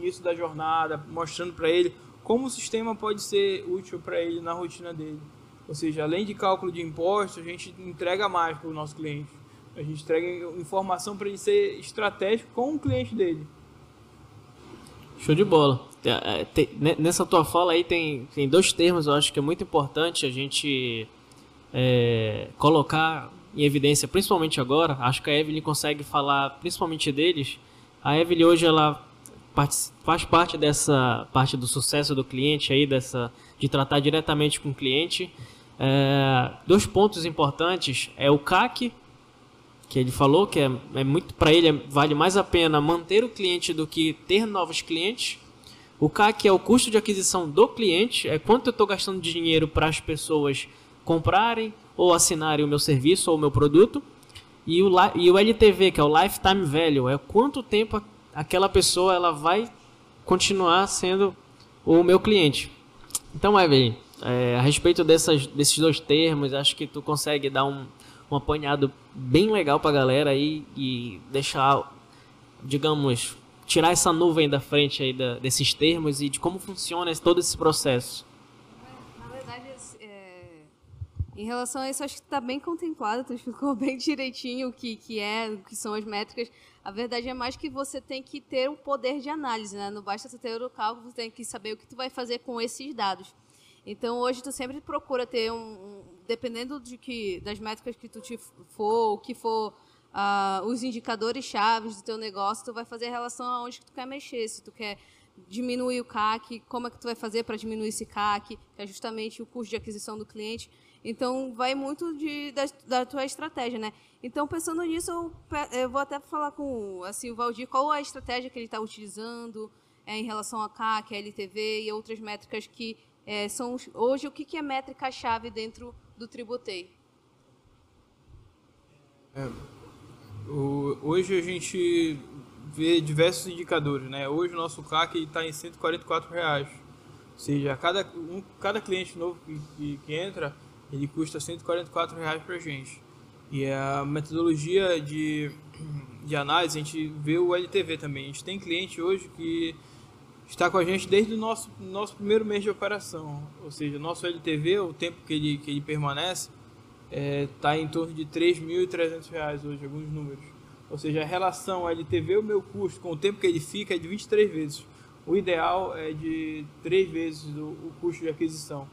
D: início da jornada, mostrando para ele como o sistema pode ser útil para ele na rotina dele. Ou seja, além de cálculo de impostos, a gente entrega mais para o nosso cliente. A gente entrega informação para ele ser estratégico com o cliente dele.
A: Show de bola. É, né, nessa tua fala aí tem, tem dois termos, eu acho que é muito importante a gente é, colocar em evidência, principalmente agora. Acho que a Evelyn consegue falar principalmente deles. A Evelyn hoje ela faz parte dessa parte do sucesso do cliente aí, dessa de tratar diretamente com o cliente. É, dois pontos importantes é o CAC que ele falou que é, é muito para ele vale mais a pena manter o cliente do que ter novos clientes. O CAC é o custo de aquisição do cliente, é quanto eu estou gastando de dinheiro para as pessoas comprarem ou assinarem o meu serviço ou o meu produto. E o, e o LTV, que é o Lifetime Value, é quanto tempo aquela pessoa ela vai continuar sendo o meu cliente. Então, Evelyn, é, a respeito dessas, desses dois termos, acho que tu consegue dar um, um apanhado bem legal pra galera aí e deixar, digamos, tirar essa nuvem da frente aí da, desses termos e de como funciona todo esse processo.
C: Na verdade, é, Em relação a isso, acho que está bem contemplado, tu explicou *laughs* bem direitinho o que, que é, o que são as métricas. A verdade é mais que você tem que ter um poder de análise, né? Não basta você ter o cálculo, você tem que saber o que tu vai fazer com esses dados. Então, hoje, tu sempre procura ter um, um dependendo de que, das métricas que tu te for, o que for uh, os indicadores chaves do teu negócio, tu vai fazer a relação aonde que tu quer mexer. Se tu quer diminuir o CAC, como é que tu vai fazer para diminuir esse CAC, que é justamente o custo de aquisição do cliente. Então, vai muito de, da, da tua estratégia, né? Então, pensando nisso, eu, eu, vou até falar com assim, o Valdir qual a estratégia que ele está utilizando é, em relação a CAC, a LTV e outras métricas que é, são hoje o que, que é métrica-chave dentro do Tributei.
D: É, o, hoje a gente vê diversos indicadores, né? Hoje o nosso CAC está em 144 reais. Ou seja, cada, um, cada cliente novo que, que, que entra, ele custa 144 reais para gente. E a metodologia de, de análise, a gente vê o LTV também. A gente tem cliente hoje que está com a gente desde o nosso, nosso primeiro mês de operação. Ou seja, nosso LTV, o tempo que ele, que ele permanece, está é, tá em torno de R$ 3.300 hoje, alguns números. Ou seja, a relação LTV, o meu custo, com o tempo que ele fica, é de 23 vezes. O ideal é de 3 vezes o, o custo de aquisição.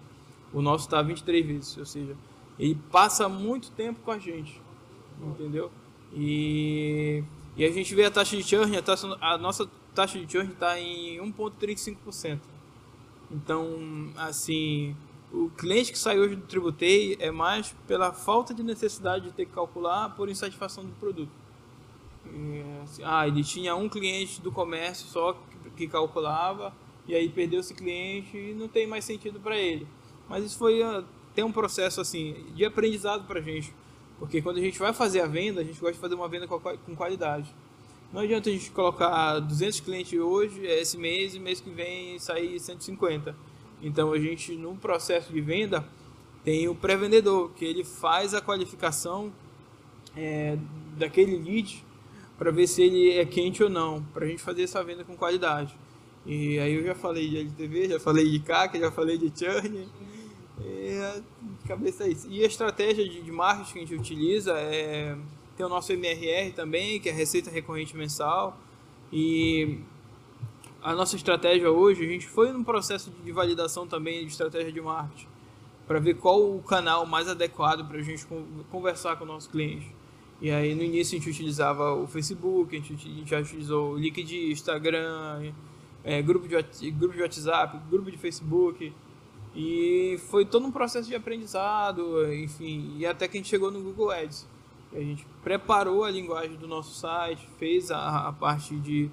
D: O nosso está 23 vezes, ou seja, ele passa muito tempo com a gente, entendeu? E, e a gente vê a taxa de churn, a, taxa, a nossa taxa de churn está em 1,35%. Então, assim, o cliente que sai hoje do Tributei é mais pela falta de necessidade de ter que calcular por insatisfação do produto. E, assim, ah, ele tinha um cliente do comércio só que, que calculava e aí perdeu esse cliente e não tem mais sentido para ele. Mas isso foi ah, tem um processo assim de aprendizado para gente, porque quando a gente vai fazer a venda, a gente gosta de fazer uma venda com qualidade. Não adianta a gente colocar 200 clientes hoje, é, esse mês, e mês que vem sair 150. Então a gente, no processo de venda, tem o pré-vendedor, que ele faz a qualificação é, daquele lead para ver se ele é quente ou não, para a gente fazer essa venda com qualidade. E aí eu já falei de LTV, já falei de CAC, já falei de churn, e cabeça é isso. E a estratégia de, de marketing que a gente utiliza é tem o nosso MRR também, que é receita recorrente mensal. E a nossa estratégia hoje, a gente foi num processo de validação também de estratégia de marketing, para ver qual o canal mais adequado para a gente conversar com o nosso cliente. E aí no início a gente utilizava o Facebook, a gente, a gente já utilizou o LinkedIn, Instagram, é, grupo, de, grupo de WhatsApp, grupo de Facebook. E foi todo um processo de aprendizado, enfim, e até que a gente chegou no Google Ads. A gente preparou a linguagem do nosso site, fez a, a parte de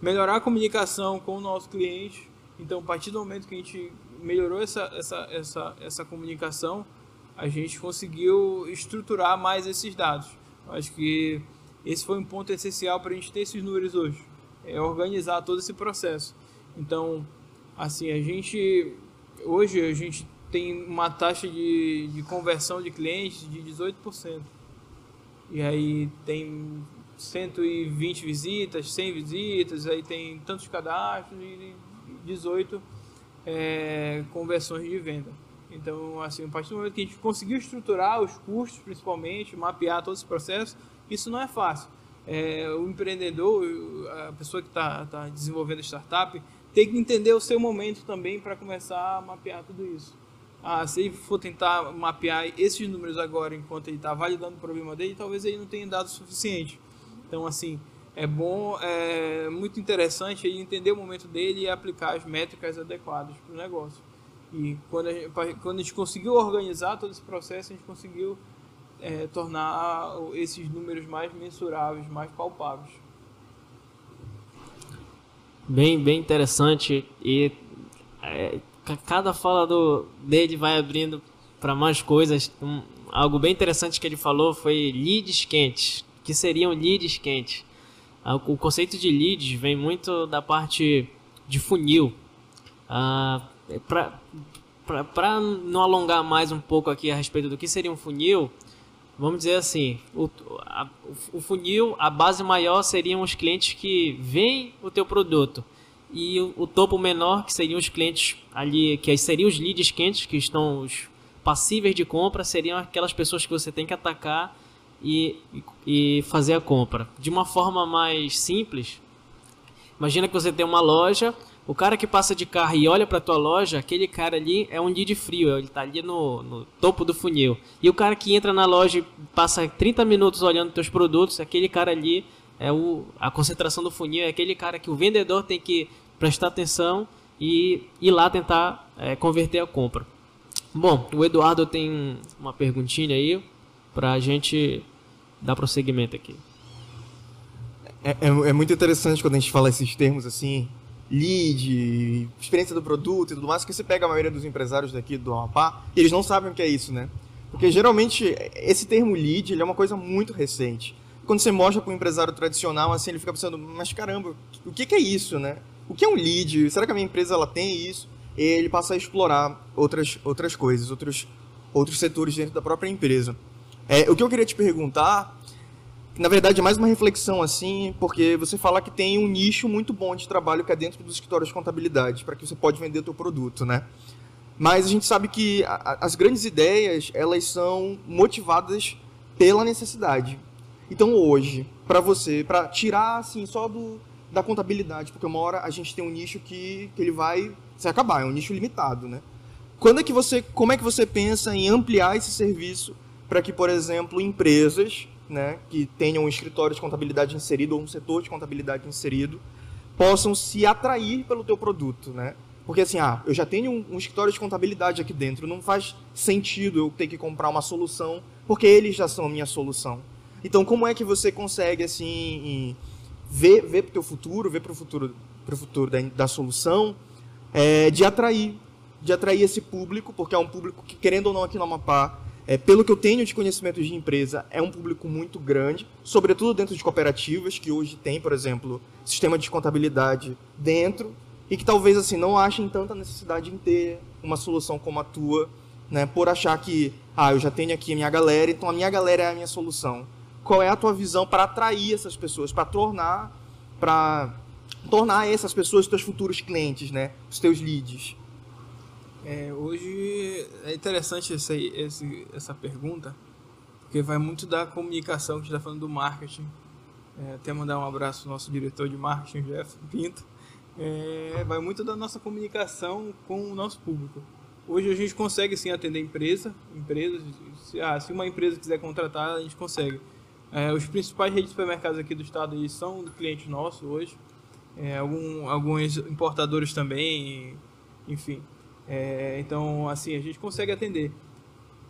D: melhorar a comunicação com o nosso cliente. Então, a partir do momento que a gente melhorou essa, essa, essa, essa comunicação, a gente conseguiu estruturar mais esses dados. Acho que esse foi um ponto essencial para a gente ter esses números hoje, é organizar todo esse processo. Então, assim, a gente hoje a gente tem uma taxa de, de conversão de clientes de 18%. E aí tem 120 visitas, 100 visitas, aí tem tantos cadastros e 18 é, conversões de venda. Então, assim, a partir do momento que a gente conseguiu estruturar os custos, principalmente, mapear todo esse processo, isso não é fácil. É, o empreendedor, a pessoa que está tá desenvolvendo a startup, tem que entender o seu momento também para começar a mapear tudo isso ah, se ele for tentar mapear esses números agora enquanto ele está validando o problema dele, talvez ele não tenha dado o suficiente. Então, assim, é bom, é muito interessante ele entender o momento dele e aplicar as métricas adequadas para o negócio. E quando a, gente, quando a gente conseguiu organizar todo esse processo, a gente conseguiu é, tornar esses números mais mensuráveis, mais palpáveis.
A: Bem, bem interessante e é, cada fala do, dele vai abrindo para mais coisas. Um, algo bem interessante que ele falou foi leads quentes. que seriam leads quentes? Ah, o conceito de leads vem muito da parte de funil. Ah, para não alongar mais um pouco aqui a respeito do que seria um funil, vamos dizer assim, o, a, o funil, a base maior seriam os clientes que veem o teu produto e o, o, topo menor, que seriam os clientes ali, que seriam os leads quentes, que estão os passíveis de compra seriam aquelas pessoas que você tem que atacar e, e fazer a compra. De uma forma mais simples, imagina que você tem uma loja, o cara que passa de carro e olha para tua loja, aquele cara ali é um de frio, ele está ali no, no, topo do funil. E o cara que entra na loja e passa 30 minutos olhando teus produtos, aquele cara ali é o, a concentração do funil, é aquele cara que o vendedor tem que prestar atenção e ir lá tentar é, converter a compra. Bom, o Eduardo tem uma perguntinha aí para a gente dar prosseguimento aqui.
B: É, é, é, muito interessante quando a gente fala esses termos assim, lead, experiência do produto e tudo mais, que você pega a maioria dos empresários daqui do Amapá e eles não sabem o que é isso, né? Porque geralmente esse termo lead ele é uma coisa muito recente. Quando você mostra para um empresário tradicional, assim, ele fica pensando, mas caramba, o que, é isso, né? O que é um lead? Será que a minha empresa ela tem isso? E ele passa a explorar outras, outras coisas, outros, outros setores dentro da própria empresa. É, o que eu queria te perguntar, na verdade é mais uma reflexão assim, porque você fala que tem um nicho muito bom de trabalho que é dentro dos escritórios de contabilidade, para que você pode vender teu produto, né? Mas a gente sabe que a, as grandes ideias, elas são motivadas pela necessidade. Então hoje, para você, para tirar assim só do, da contabilidade, porque uma hora a gente tem um nicho que, que ele vai se acabar, é um nicho limitado, né? Quando é que você, como é que você pensa em ampliar esse serviço para que, por exemplo, empresas, né, que tenham um escritório de contabilidade inserido ou um setor de contabilidade inserido, possam se atrair pelo teu produto, né? Porque assim, ah, eu já tenho um, um escritório de contabilidade aqui dentro, não faz sentido eu ter que comprar uma solução, porque eles já são a minha solução. Então, como é que você consegue assim ver, ver para o teu futuro, ver para o futuro, pro futuro da, da solução, é, de atrair, de atrair esse público, porque é um público que, querendo ou não, aqui no Amapá, é, pelo que eu tenho de conhecimento de empresa, é um público muito grande, sobretudo dentro de cooperativas, que hoje tem, por exemplo, sistema de contabilidade dentro, e que talvez assim não achem tanta necessidade em ter uma solução como a tua, né, por achar que, ah, eu já tenho aqui a minha galera, então a minha galera é a minha solução qual é a tua visão para atrair essas pessoas, para tornar, para tornar essas pessoas os teus futuros clientes, né? Os teus leads.
D: É, hoje é interessante essa, esse, essa pergunta, porque vai muito da comunicação que a gente está falando do marketing. É, até mandar um abraço ao nosso diretor de marketing, Jeff Pinto. É, vai muito da nossa comunicação com o nosso público. Hoje a gente consegue sim atender empresa, empresas. Se, ah, se uma empresa quiser contratar, a gente consegue. É, os principais redes de supermercados aqui do estado aí são clientes nossos hoje. É, algum, alguns importadores também, enfim. É, então, assim, a gente consegue atender.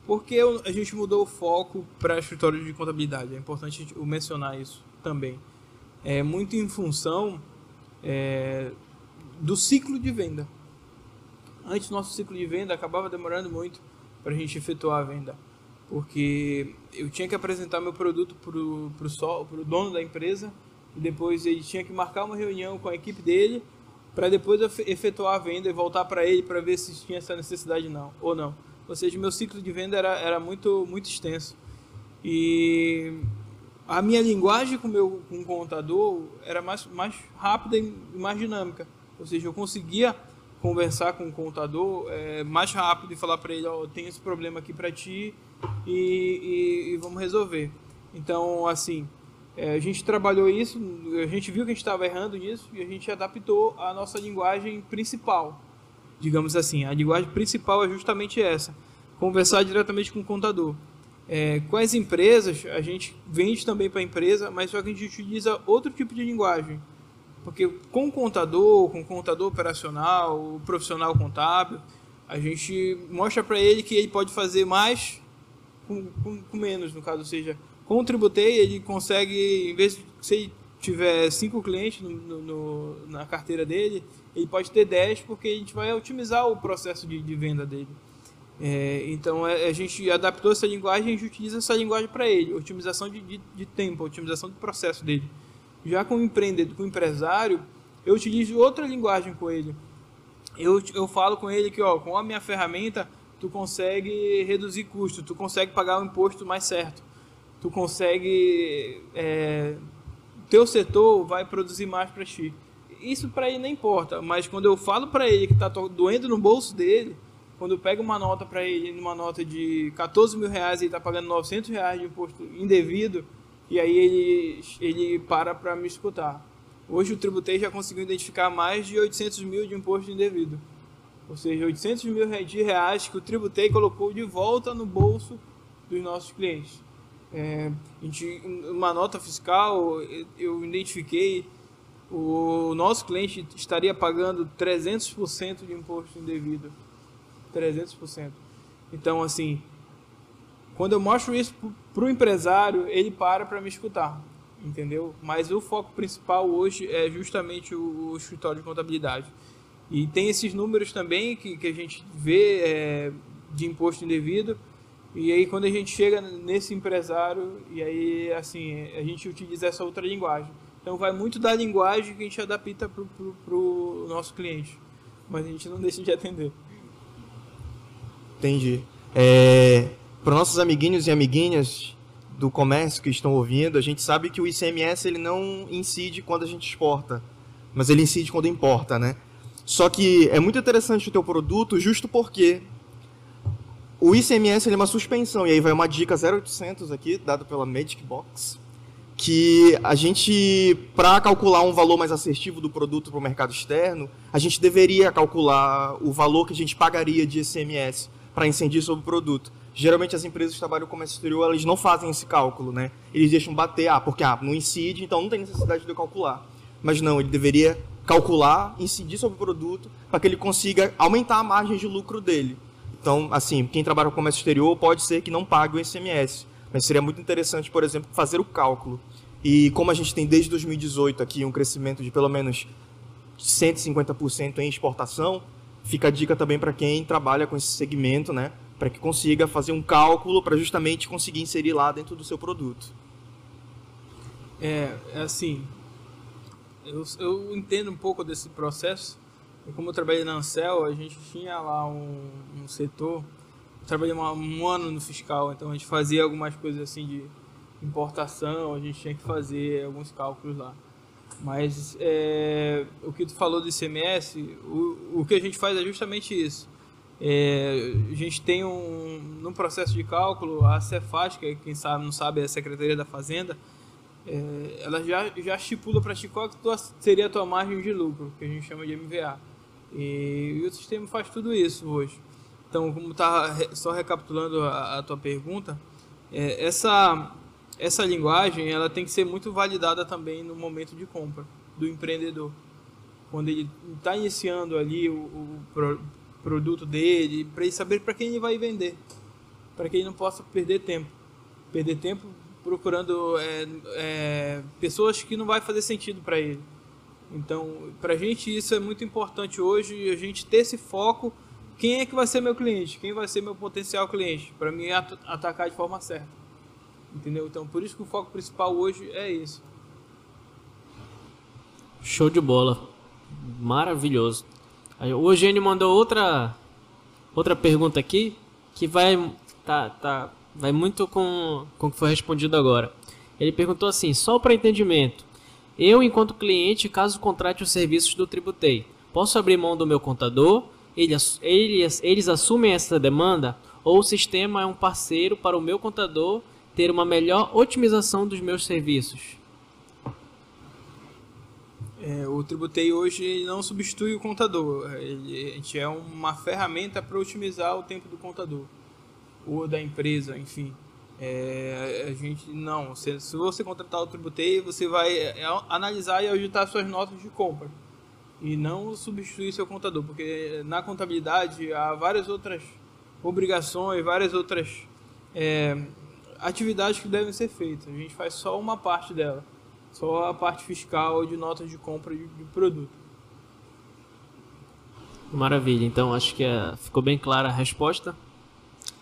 D: Porque a gente mudou o foco para escritório de contabilidade? É importante mencionar isso também. É muito em função é, do ciclo de venda. Antes, nosso ciclo de venda acabava demorando muito para a gente efetuar a venda porque eu tinha que apresentar meu produto pro, pro, sol, pro dono da empresa e depois ele tinha que marcar uma reunião com a equipe dele para depois efetuar a venda e voltar para ele para ver se tinha essa necessidade não ou não. Ou seja, meu ciclo de venda era, era muito muito extenso e a minha linguagem com meu com o contador era mais mais rápida e mais dinâmica. Ou seja, eu conseguia conversar com o contador é, mais rápido e falar para ele, ó, oh, esse problema aqui para ti e, e, e, vamos resolver. Então, assim, é, a gente trabalhou isso, a gente viu que a gente estava errando nisso e a gente adaptou a nossa linguagem principal, digamos assim. A linguagem principal é justamente essa, conversar diretamente com o contador. É, com as empresas, a gente vende também para a empresa, mas só que a gente utiliza outro tipo de linguagem. Porque com o contador, com o contador operacional, o profissional contábil, a gente mostra para ele que ele pode fazer mais com, com, com, menos, no caso. Ou seja, com o Tributei, ele consegue, em vez de se ele tiver cinco clientes no, no, na carteira dele, ele pode ter 10, porque a gente vai otimizar o processo de, de venda dele. É, então é, a gente adaptou essa linguagem e a gente utiliza essa linguagem para ele, otimização de, de, de tempo, otimização do processo dele. Já com o empreendedor, com o empresário, eu utilizo outra linguagem com ele. Eu, eu falo com ele que, ó, com a minha ferramenta, tu consegue reduzir custo, tu consegue pagar o imposto mais certo, tu consegue, é, teu setor vai produzir mais para ti. Isso para ele não importa, mas quando eu falo para ele que está doendo no bolso dele, quando pega uma nota para ele, numa nota de 14 mil reais, ele está pagando 900 reais de imposto indevido, e aí ele, ele para para me escutar. Hoje o Tributei já conseguiu identificar mais de 800 mil de imposto indevido. Ou seja, 800 mil de reais que o Tributei colocou de volta no bolso dos nossos clientes. É, gente, uma nota fiscal, eu identifiquei o nosso cliente estaria pagando 300% de imposto indevido. 300%. Então, assim, quando eu mostro isso para o empresário, ele para para me escutar, entendeu? Mas o foco principal hoje é justamente o, o escritório de contabilidade. E tem esses números também que, que a gente vê é, de imposto indevido. E aí quando a gente chega nesse empresário, e aí assim, a gente utiliza essa outra linguagem. Então vai muito da linguagem que a gente adapta para o nosso cliente. Mas a gente não deixa de atender.
B: Entendi. É, para nossos amiguinhos e amiguinhas do comércio que estão ouvindo, a gente sabe que o ICMS ele não incide quando a gente exporta, mas ele incide quando importa, né? Só que é muito interessante o teu produto justo porque o ICMS é uma suspensão, e aí vai uma dica 0800 aqui, dado pela Magic Box, que a gente, para calcular um valor mais assertivo do produto para o mercado externo, a gente deveria calcular o valor que a gente pagaria de ICMS para incidir sobre o produto. Geralmente as empresas que trabalham com comércio exterior, elas não fazem esse cálculo, né? Eles deixam bater, ah, porque ah, não incide, então não tem necessidade de eu calcular. Mas não, ele deveria calcular, incidir sobre o produto, para que ele consiga aumentar a margem de lucro dele. Então, assim, quem trabalha com comércio exterior pode ser que não pague o ICMS, mas seria muito interessante, por exemplo, fazer o cálculo. E como a gente tem desde 2018 aqui um crescimento de pelo menos 150% em exportação, fica a dica também para quem trabalha com esse segmento, né? Para que consiga fazer um cálculo para justamente conseguir inserir lá dentro do seu produto.
D: É, é assim, eu, eu entendo um pouco desse processo. E como eu trabalhei na Ansel, a gente tinha lá um, um setor. Eu trabalhei um, um ano no fiscal, então a gente fazia algumas coisas assim de importação, a gente tinha que fazer alguns cálculos lá. Mas é, o que tu falou do ICMS, o, o que a gente faz é justamente isso. É, a gente tem um no processo de cálculo a Cefaz, que quem sabe não sabe é a Secretaria da Fazenda, é, ela já já estipula para ti qual seria a tua margem de lucro, que a gente chama de MVA. E, e o sistema faz tudo isso hoje. Então, como tá só recapitulando a, a tua pergunta, é, essa essa linguagem ela tem que ser muito validada também no momento de compra do empreendedor. Quando ele está iniciando ali o, o pro, produto dele, para ele saber para quem ele vai vender, para que ele não possa perder tempo. Perder tempo procurando é, é, pessoas que não vai fazer sentido para ele. Então, para a gente isso é muito importante hoje, a gente ter esse foco. Quem é que vai ser meu cliente? Quem vai ser meu potencial cliente? Para mim atacar de forma certa. Entendeu? Então, por isso que o foco principal hoje é isso.
A: Show de bola. Maravilhoso. O Eugênio mandou outra outra pergunta aqui que vai tá, tá vai muito com com o que foi respondido agora. Ele perguntou assim: só para entendimento, eu enquanto cliente, caso contrate os serviços do Tributei, posso abrir mão do meu contador? Eles, eles, eles assumem essa demanda? Ou o sistema é um parceiro para o meu contador ter uma melhor otimização dos meus serviços?
D: É, o Tributei hoje não substitui o contador. Ele, a gente é uma ferramenta para otimizar o tempo do contador ou da empresa, enfim. É, a gente não. Se, se, você contratar o Tributei, você vai é, analisar e ajustar suas notas de compra e não substituir seu contador, porque na contabilidade há várias outras obrigações, várias outras é, atividades que devem ser feitas. A gente faz só uma parte dela, só a parte fiscal de notas de compra de, de produto.
A: Maravilha, então acho que é, ficou bem clara a resposta.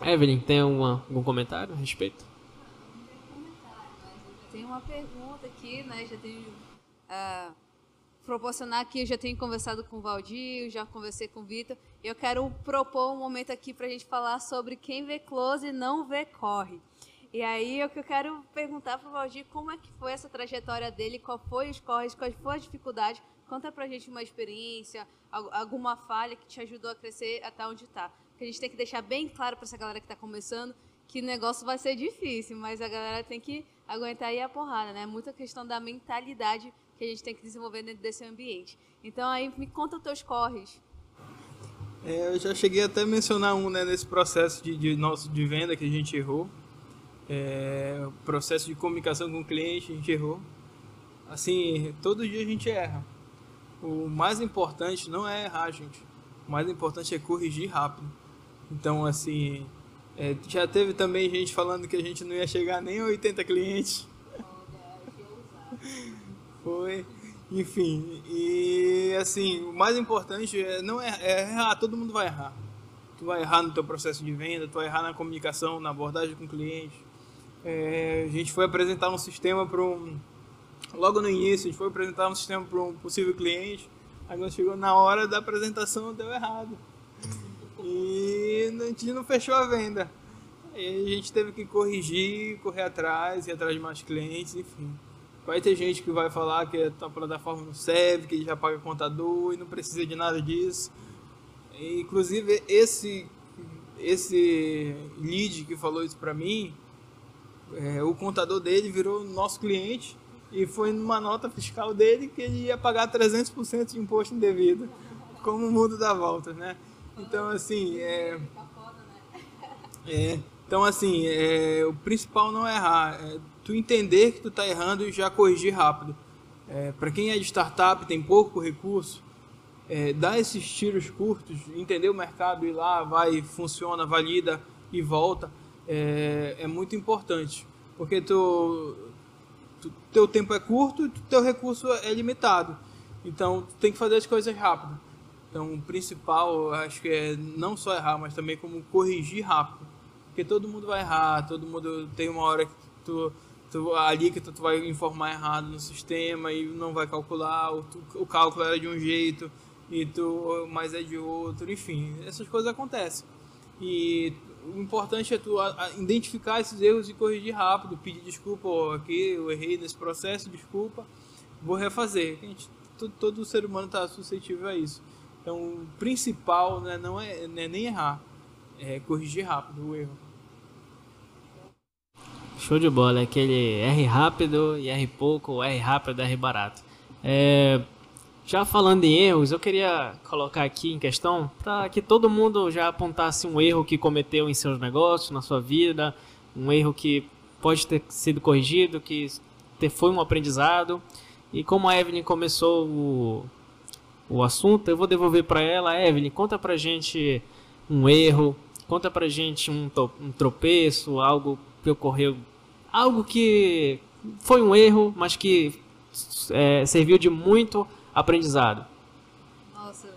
A: Evelyn, tem algum comentário a respeito?
C: Tem uma pergunta aqui, né? Já tenho uh, proporcionar aqui, eu já tenho conversado com o Valdir, já conversei com o Vitor. Eu quero propor um momento aqui para a gente falar sobre quem vê close e não vê corre. E aí eu quero perguntar para o Valdir, como é que foi essa trajetória dele, qual foi os corres, quais foram as dificuldades, conta para a gente uma experiência, alguma falha que te ajudou a crescer até onde está. Que a gente tem que deixar bem claro para essa galera que está começando que o negócio vai ser difícil, mas a galera tem que aguentar aí a porrada, né? Muita questão da mentalidade que a gente tem que desenvolver dentro desse ambiente. Então aí me conta os teus corres.
D: É, eu já cheguei até a mencionar um né, nesse processo de, de nosso de venda que a gente errou. É, processo de comunicação com o cliente, a gente errou. Assim, todo dia a gente erra. O mais importante não é errar, gente. O mais importante é corrigir rápido. Então, assim, é, já teve também gente falando que a gente não ia chegar nem a 80 clientes. *laughs* Foi. Enfim, e assim, o mais importante é não é, é, errar, todo mundo vai errar. Tu vai errar no teu processo de venda, tu vai errar na comunicação, na abordagem com o cliente. É, a gente foi apresentar um sistema para um. Logo no início, a gente foi apresentar um sistema para um possível cliente. Aí chegou na hora da apresentação, deu errado. E a gente não fechou a venda. E a gente teve que corrigir, correr atrás, ir atrás de mais clientes, enfim. Vai ter gente que vai falar que a plataforma não serve, que já paga contador e não precisa de nada disso. E, inclusive, esse, esse lead que falou isso para mim, é, o contador dele virou nosso cliente e foi numa nota fiscal dele que ele ia pagar 300% de imposto indevido. Como o mundo dá voltas, né? Então, assim, é... é então, assim, é, o principal não é errar. É tu entender que tu tá errando e já corrigir rápido. É, para quem é de startup, tem pouco recurso, é, dar esses tiros curtos, entender o mercado, ir lá, vai, funciona, valida e volta, é, é muito importante. Porque tu, tu, teu tempo é curto e teu recurso é limitado. Então, tu tem que fazer as coisas rápido. Então, o principal, acho que é não só errar, mas também como corrigir rápido. Porque todo mundo vai errar, todo mundo tem uma hora que tu tu, ali que tu, tu, vai informar errado no sistema e não vai calcular, tu, o cálculo era de um jeito e tu mas é de outro, enfim, essas coisas acontecem. E o importante é tu identificar esses erros e corrigir rápido, pedir desculpa, ó, aqui eu errei nesse processo, desculpa, vou refazer. Gente, todo, todo ser humano está suscetível a isso. Então, o principal né, não, é, não é nem errar, é corrigir rápido o erro.
A: Show de bola, aquele R rápido e R pouco, R rápido e R barato. É, já falando em erros, eu queria colocar aqui em questão para que todo mundo já apontasse um erro que cometeu em seus negócios, na sua vida, um erro que pode ter sido corrigido, que foi um aprendizado. E como a Evelyn começou o, o assunto, eu vou devolver para ela. Evelyn, conta pra gente um erro, conta pra gente um, um tropeço, algo que ocorreu algo que foi um erro, mas que é, serviu de muito aprendizado.
C: Nossa,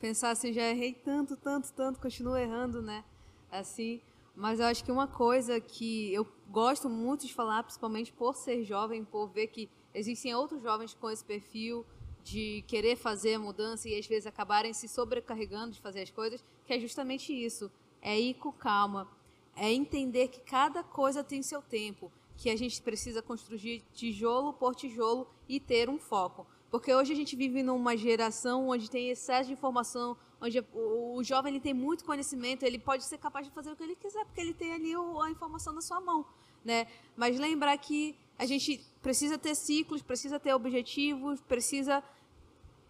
C: pensar assim, já errei tanto, tanto, tanto, continuo errando, né? Assim, mas eu acho que uma coisa que eu gosto muito de falar, principalmente por ser jovem, por ver que existem outros jovens com esse perfil de querer fazer mudança e às vezes acabarem se sobrecarregando de fazer as coisas, que é justamente isso, é ir com calma, é entender que cada coisa tem seu tempo, que a gente precisa construir tijolo por tijolo e ter um foco. Porque hoje a gente vive numa geração onde tem excesso de informação, onde o jovem ele tem muito conhecimento, ele pode ser capaz de fazer o que ele quiser, porque ele tem ali a informação na sua mão. Né? Mas lembrar que a gente precisa ter ciclos, precisa ter objetivos, precisa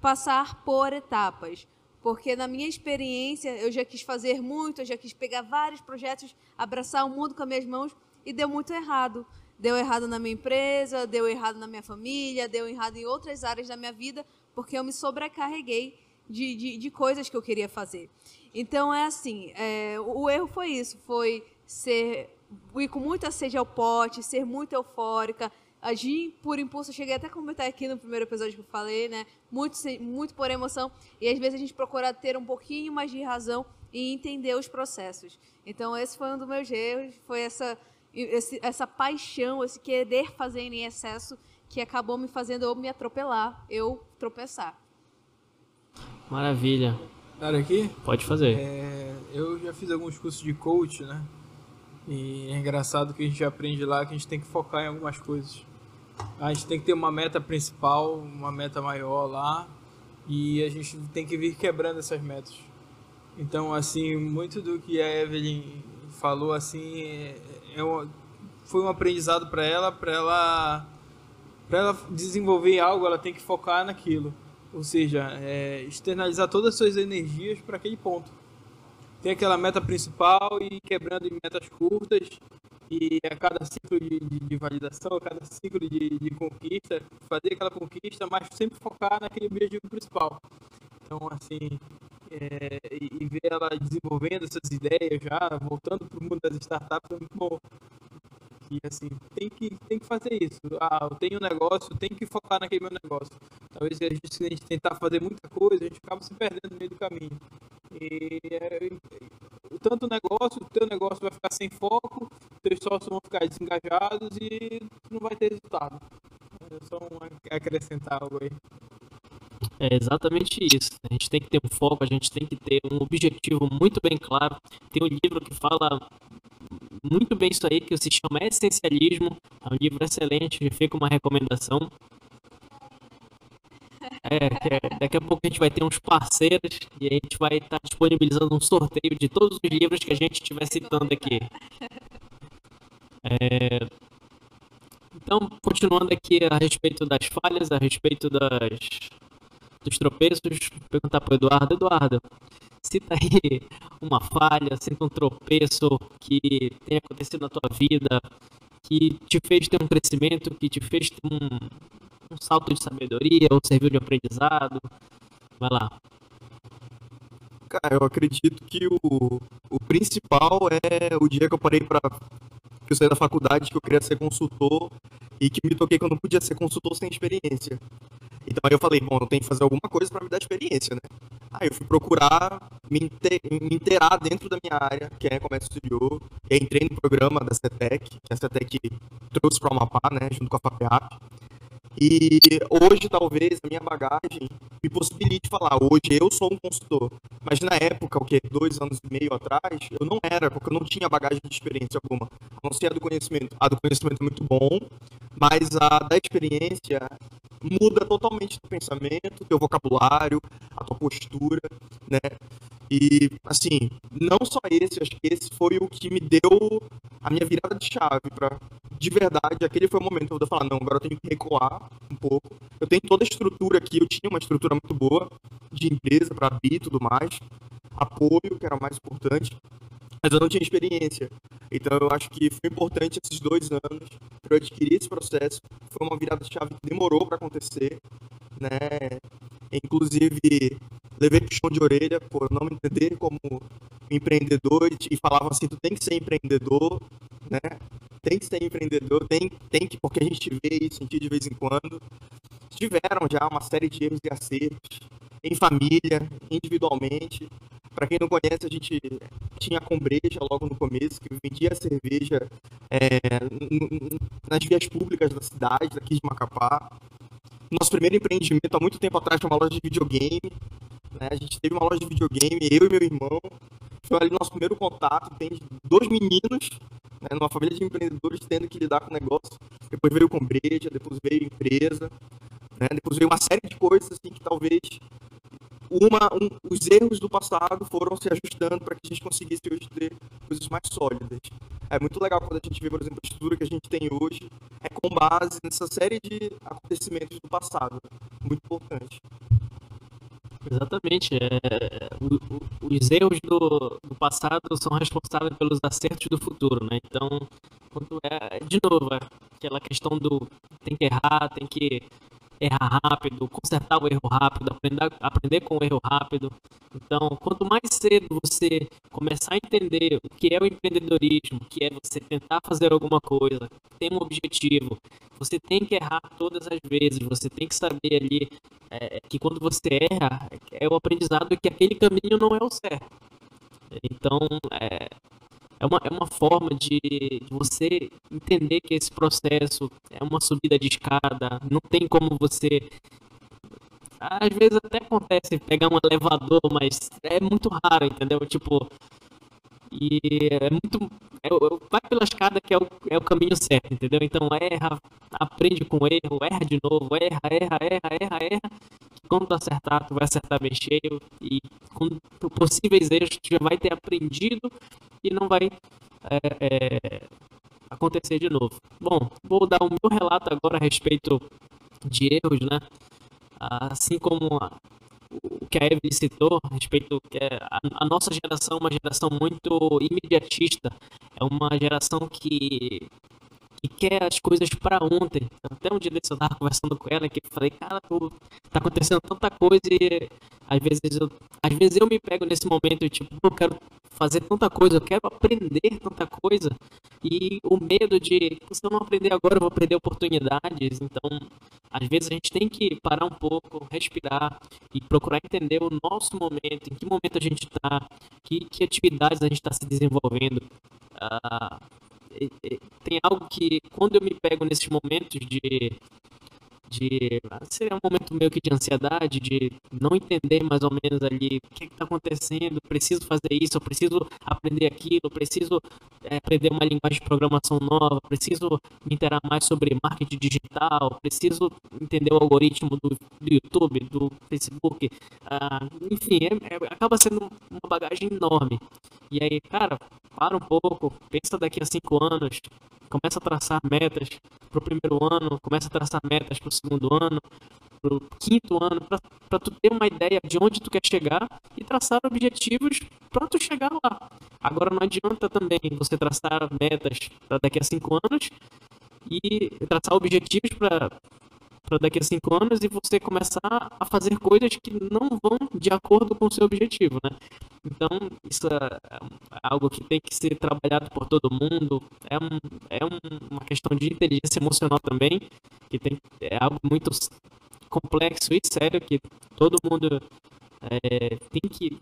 C: passar por etapas porque na minha experiência eu já quis fazer muito, eu já quis pegar vários projetos, abraçar o mundo com as minhas mãos e deu muito errado. Deu errado na minha empresa, deu errado na minha família, deu errado em outras áreas da minha vida, porque eu me sobrecarreguei de, de, de coisas que eu queria fazer. Então é assim, é, o erro foi isso, foi ser ir com muita sede ao pote, ser muito eufórica, agir por impulso. Eu cheguei até a comentar aqui no primeiro episódio que eu falei, né? Muito, muito por emoção. E às vezes a gente procura ter um pouquinho mais de razão e entender os processos. Então, esse foi um dos meus erros. Foi essa, esse, essa paixão, esse querer fazer em excesso que acabou me fazendo eu me atropelar, eu tropeçar.
A: Maravilha.
D: Cara, aqui?
A: Pode fazer.
D: É, eu já fiz alguns cursos de coach, né? E é engraçado que a gente aprende lá que a gente tem que focar em algumas coisas. A gente tem que ter uma meta principal, uma meta maior lá, e a gente tem que vir quebrando essas metas. Então, assim, muito do que a Evelyn falou, assim, é, é um, foi um aprendizado para ela, para ela, para ela desenvolver algo, ela tem que focar naquilo. Ou seja, é, externalizar todas as suas energias para aquele ponto. Tem aquela meta principal e quebrando em metas curtas e a cada ciclo de, de, de validação, a cada ciclo de, de, conquista, fazer aquela conquista, mas sempre focar naquele objetivo principal. Então, assim, é, e, ver ela desenvolvendo essas ideias já, voltando para o mundo das startups é muito bom. Assim, tem que, tem que fazer isso. Ah, eu tenho um negócio, tem que focar naquele meu negócio. Talvez a gente, se a gente tentar fazer muita coisa, a gente acaba se perdendo no meio do caminho. E é, tanto o negócio, o teu negócio vai ficar sem foco, teus sócios vão ficar desengajados e não vai ter resultado. É só um acrescentar algo aí.
A: É exatamente isso. A gente tem que ter um foco, a gente tem que ter um objetivo muito bem claro. Tem um livro que fala muito bem isso aí, que se chama Essencialismo. É um livro excelente, fica uma recomendação. É, é, daqui a pouco a gente vai ter uns parceiros e a gente vai estar disponibilizando um sorteio de todos os livros que a gente estiver citando aqui. É, então, continuando aqui a respeito das falhas, a respeito das, dos tropeços, perguntar para o Eduardo. Eduardo, cita aí *laughs* uma falha, cita um tropeço que tenha acontecido na tua vida, que te fez ter um crescimento, que te fez ter um, um salto de sabedoria ou serviu de aprendizado. Vai lá.
B: Cara, eu acredito que o, o principal é o dia que eu parei para que eu saí da faculdade, que eu queria ser consultor e que me toquei que eu não podia ser consultor sem experiência. Então aí eu falei, bom, eu tenho que fazer alguma coisa para me dar experiência, né? Aí eu fui procurar me, me inteirar dentro da minha área, que é comércio exterior. E entrei no programa da CETEC, que a CETEC trouxe para o Amapá, né, junto com a FAPEAP. E hoje, talvez, a minha bagagem me possibilite falar. Hoje eu sou um consultor. Mas na época, o que? Dois anos e meio atrás, eu não era, porque eu não tinha bagagem de experiência alguma. A não ser a do conhecimento. A do conhecimento é muito bom, mas a da experiência muda totalmente o pensamento, teu vocabulário, a tua postura, né? E, assim, não só esse, acho que esse foi o que me deu a minha virada de chave para de verdade, aquele foi o momento eu falar, não, agora eu tenho que recuar um pouco. Eu tenho toda a estrutura aqui, eu tinha uma estrutura muito boa de empresa para abrir e tudo mais, apoio, que era o mais importante, mas eu não tinha experiência. Então eu acho que foi importante esses dois anos para eu adquirir esse processo. Foi uma virada de chave que demorou para acontecer, né? Inclusive levei puxão de orelha por não me entender como empreendedor e falavam assim, tu tem que ser empreendedor, né? Tem que ser empreendedor, tem, tem que, porque a gente vê isso sentir de vez em quando. Tiveram já uma série de erros e acertos em família, individualmente. Para quem não conhece, a gente tinha a Combreja logo no começo, que vendia cerveja é, nas vias públicas da cidade, daqui de Macapá. Nosso primeiro empreendimento, há muito tempo atrás, foi uma loja de videogame. Né? A gente teve uma loja de videogame, eu e meu irmão. Foi ali nosso primeiro contato. Tem dois meninos, né, numa família de empreendedores, tendo que lidar com o negócio. Depois veio Combreja, depois veio empresa. Né? Depois veio uma série de coisas assim, que talvez uma, um, os erros do passado foram se ajustando para que a gente conseguisse hoje ter coisas mais sólidas. É muito legal quando a gente vê, por exemplo, a estrutura que a gente tem hoje é com base nessa série de acontecimentos do passado. Muito importante.
A: Exatamente. É, o, o, os erros do, do, passado são responsáveis pelos acertos do futuro, né? Então, quando é, de novo, é aquela questão do tem que errar, tem que errar rápido, consertar o erro rápido, aprender, aprender com o erro rápido. Então, quanto mais cedo você começar a entender o que é o empreendedorismo, que é você tentar fazer alguma coisa, ter um objetivo, você tem que errar todas as vezes, você tem que saber ali é, que quando você erra, é o aprendizado que aquele caminho não é o certo. Então, é, é uma, é uma forma de, de, você entender que esse processo é uma subida de escada, não tem como você. Às vezes até acontece pegar um elevador, mas é muito raro, entendeu? Tipo. E é muito. É, vai pela escada que é o, é o caminho certo, entendeu? Então erra, aprende com erro, erra de novo, erra, erra, erra, erra, erra. Quando tu acertar, tu vai acertar bem cheio e com possíveis erros tu já vai ter aprendido e não vai é, é, acontecer de novo. Bom, vou dar o meu relato agora a respeito de erros, né? Assim como a, o que a Evelyn citou a respeito que é a, a, nossa geração é uma geração muito imediatista, é uma geração que que quer as coisas para ontem. Até um dia desse eu estava conversando com ela que eu falei, cara, pô, tá acontecendo tanta coisa e às vezes eu, às vezes eu me pego nesse momento tipo, eu quero fazer tanta coisa, eu quero aprender tanta coisa e o medo de se eu não aprender agora eu vou perder oportunidades. Então, às vezes a gente tem que parar um pouco, respirar e procurar entender o nosso momento, em que momento a gente está, que, que atividades a gente está se desenvolvendo. Uh, tem algo que quando eu me pego nesses momentos de de seria um momento meio que de ansiedade, de não entender mais ou menos ali o que está acontecendo, preciso fazer isso, eu preciso aprender aquilo, preciso é, aprender uma linguagem de programação nova, preciso me interar mais sobre marketing digital, preciso entender o algoritmo do, do YouTube, do Facebook, ah, enfim, é, é, acaba sendo uma bagagem enorme. E aí, cara, para um pouco, pensa daqui a cinco anos, começa a traçar metas para o primeiro ano, começa a traçar metas para o segundo ano, para o quinto ano, para tu ter uma ideia de onde tu quer chegar e traçar objetivos para tu chegar lá. Agora não adianta também você traçar metas para daqui a cinco anos e traçar objetivos para para daqui a cinco anos e você começar a fazer coisas que não vão de acordo com o seu objetivo, né? Então, isso é, é algo que tem que ser trabalhado por todo mundo. É, um, é um, uma questão de inteligência emocional também, que tem, é algo muito complexo e sério que todo mundo é, tem que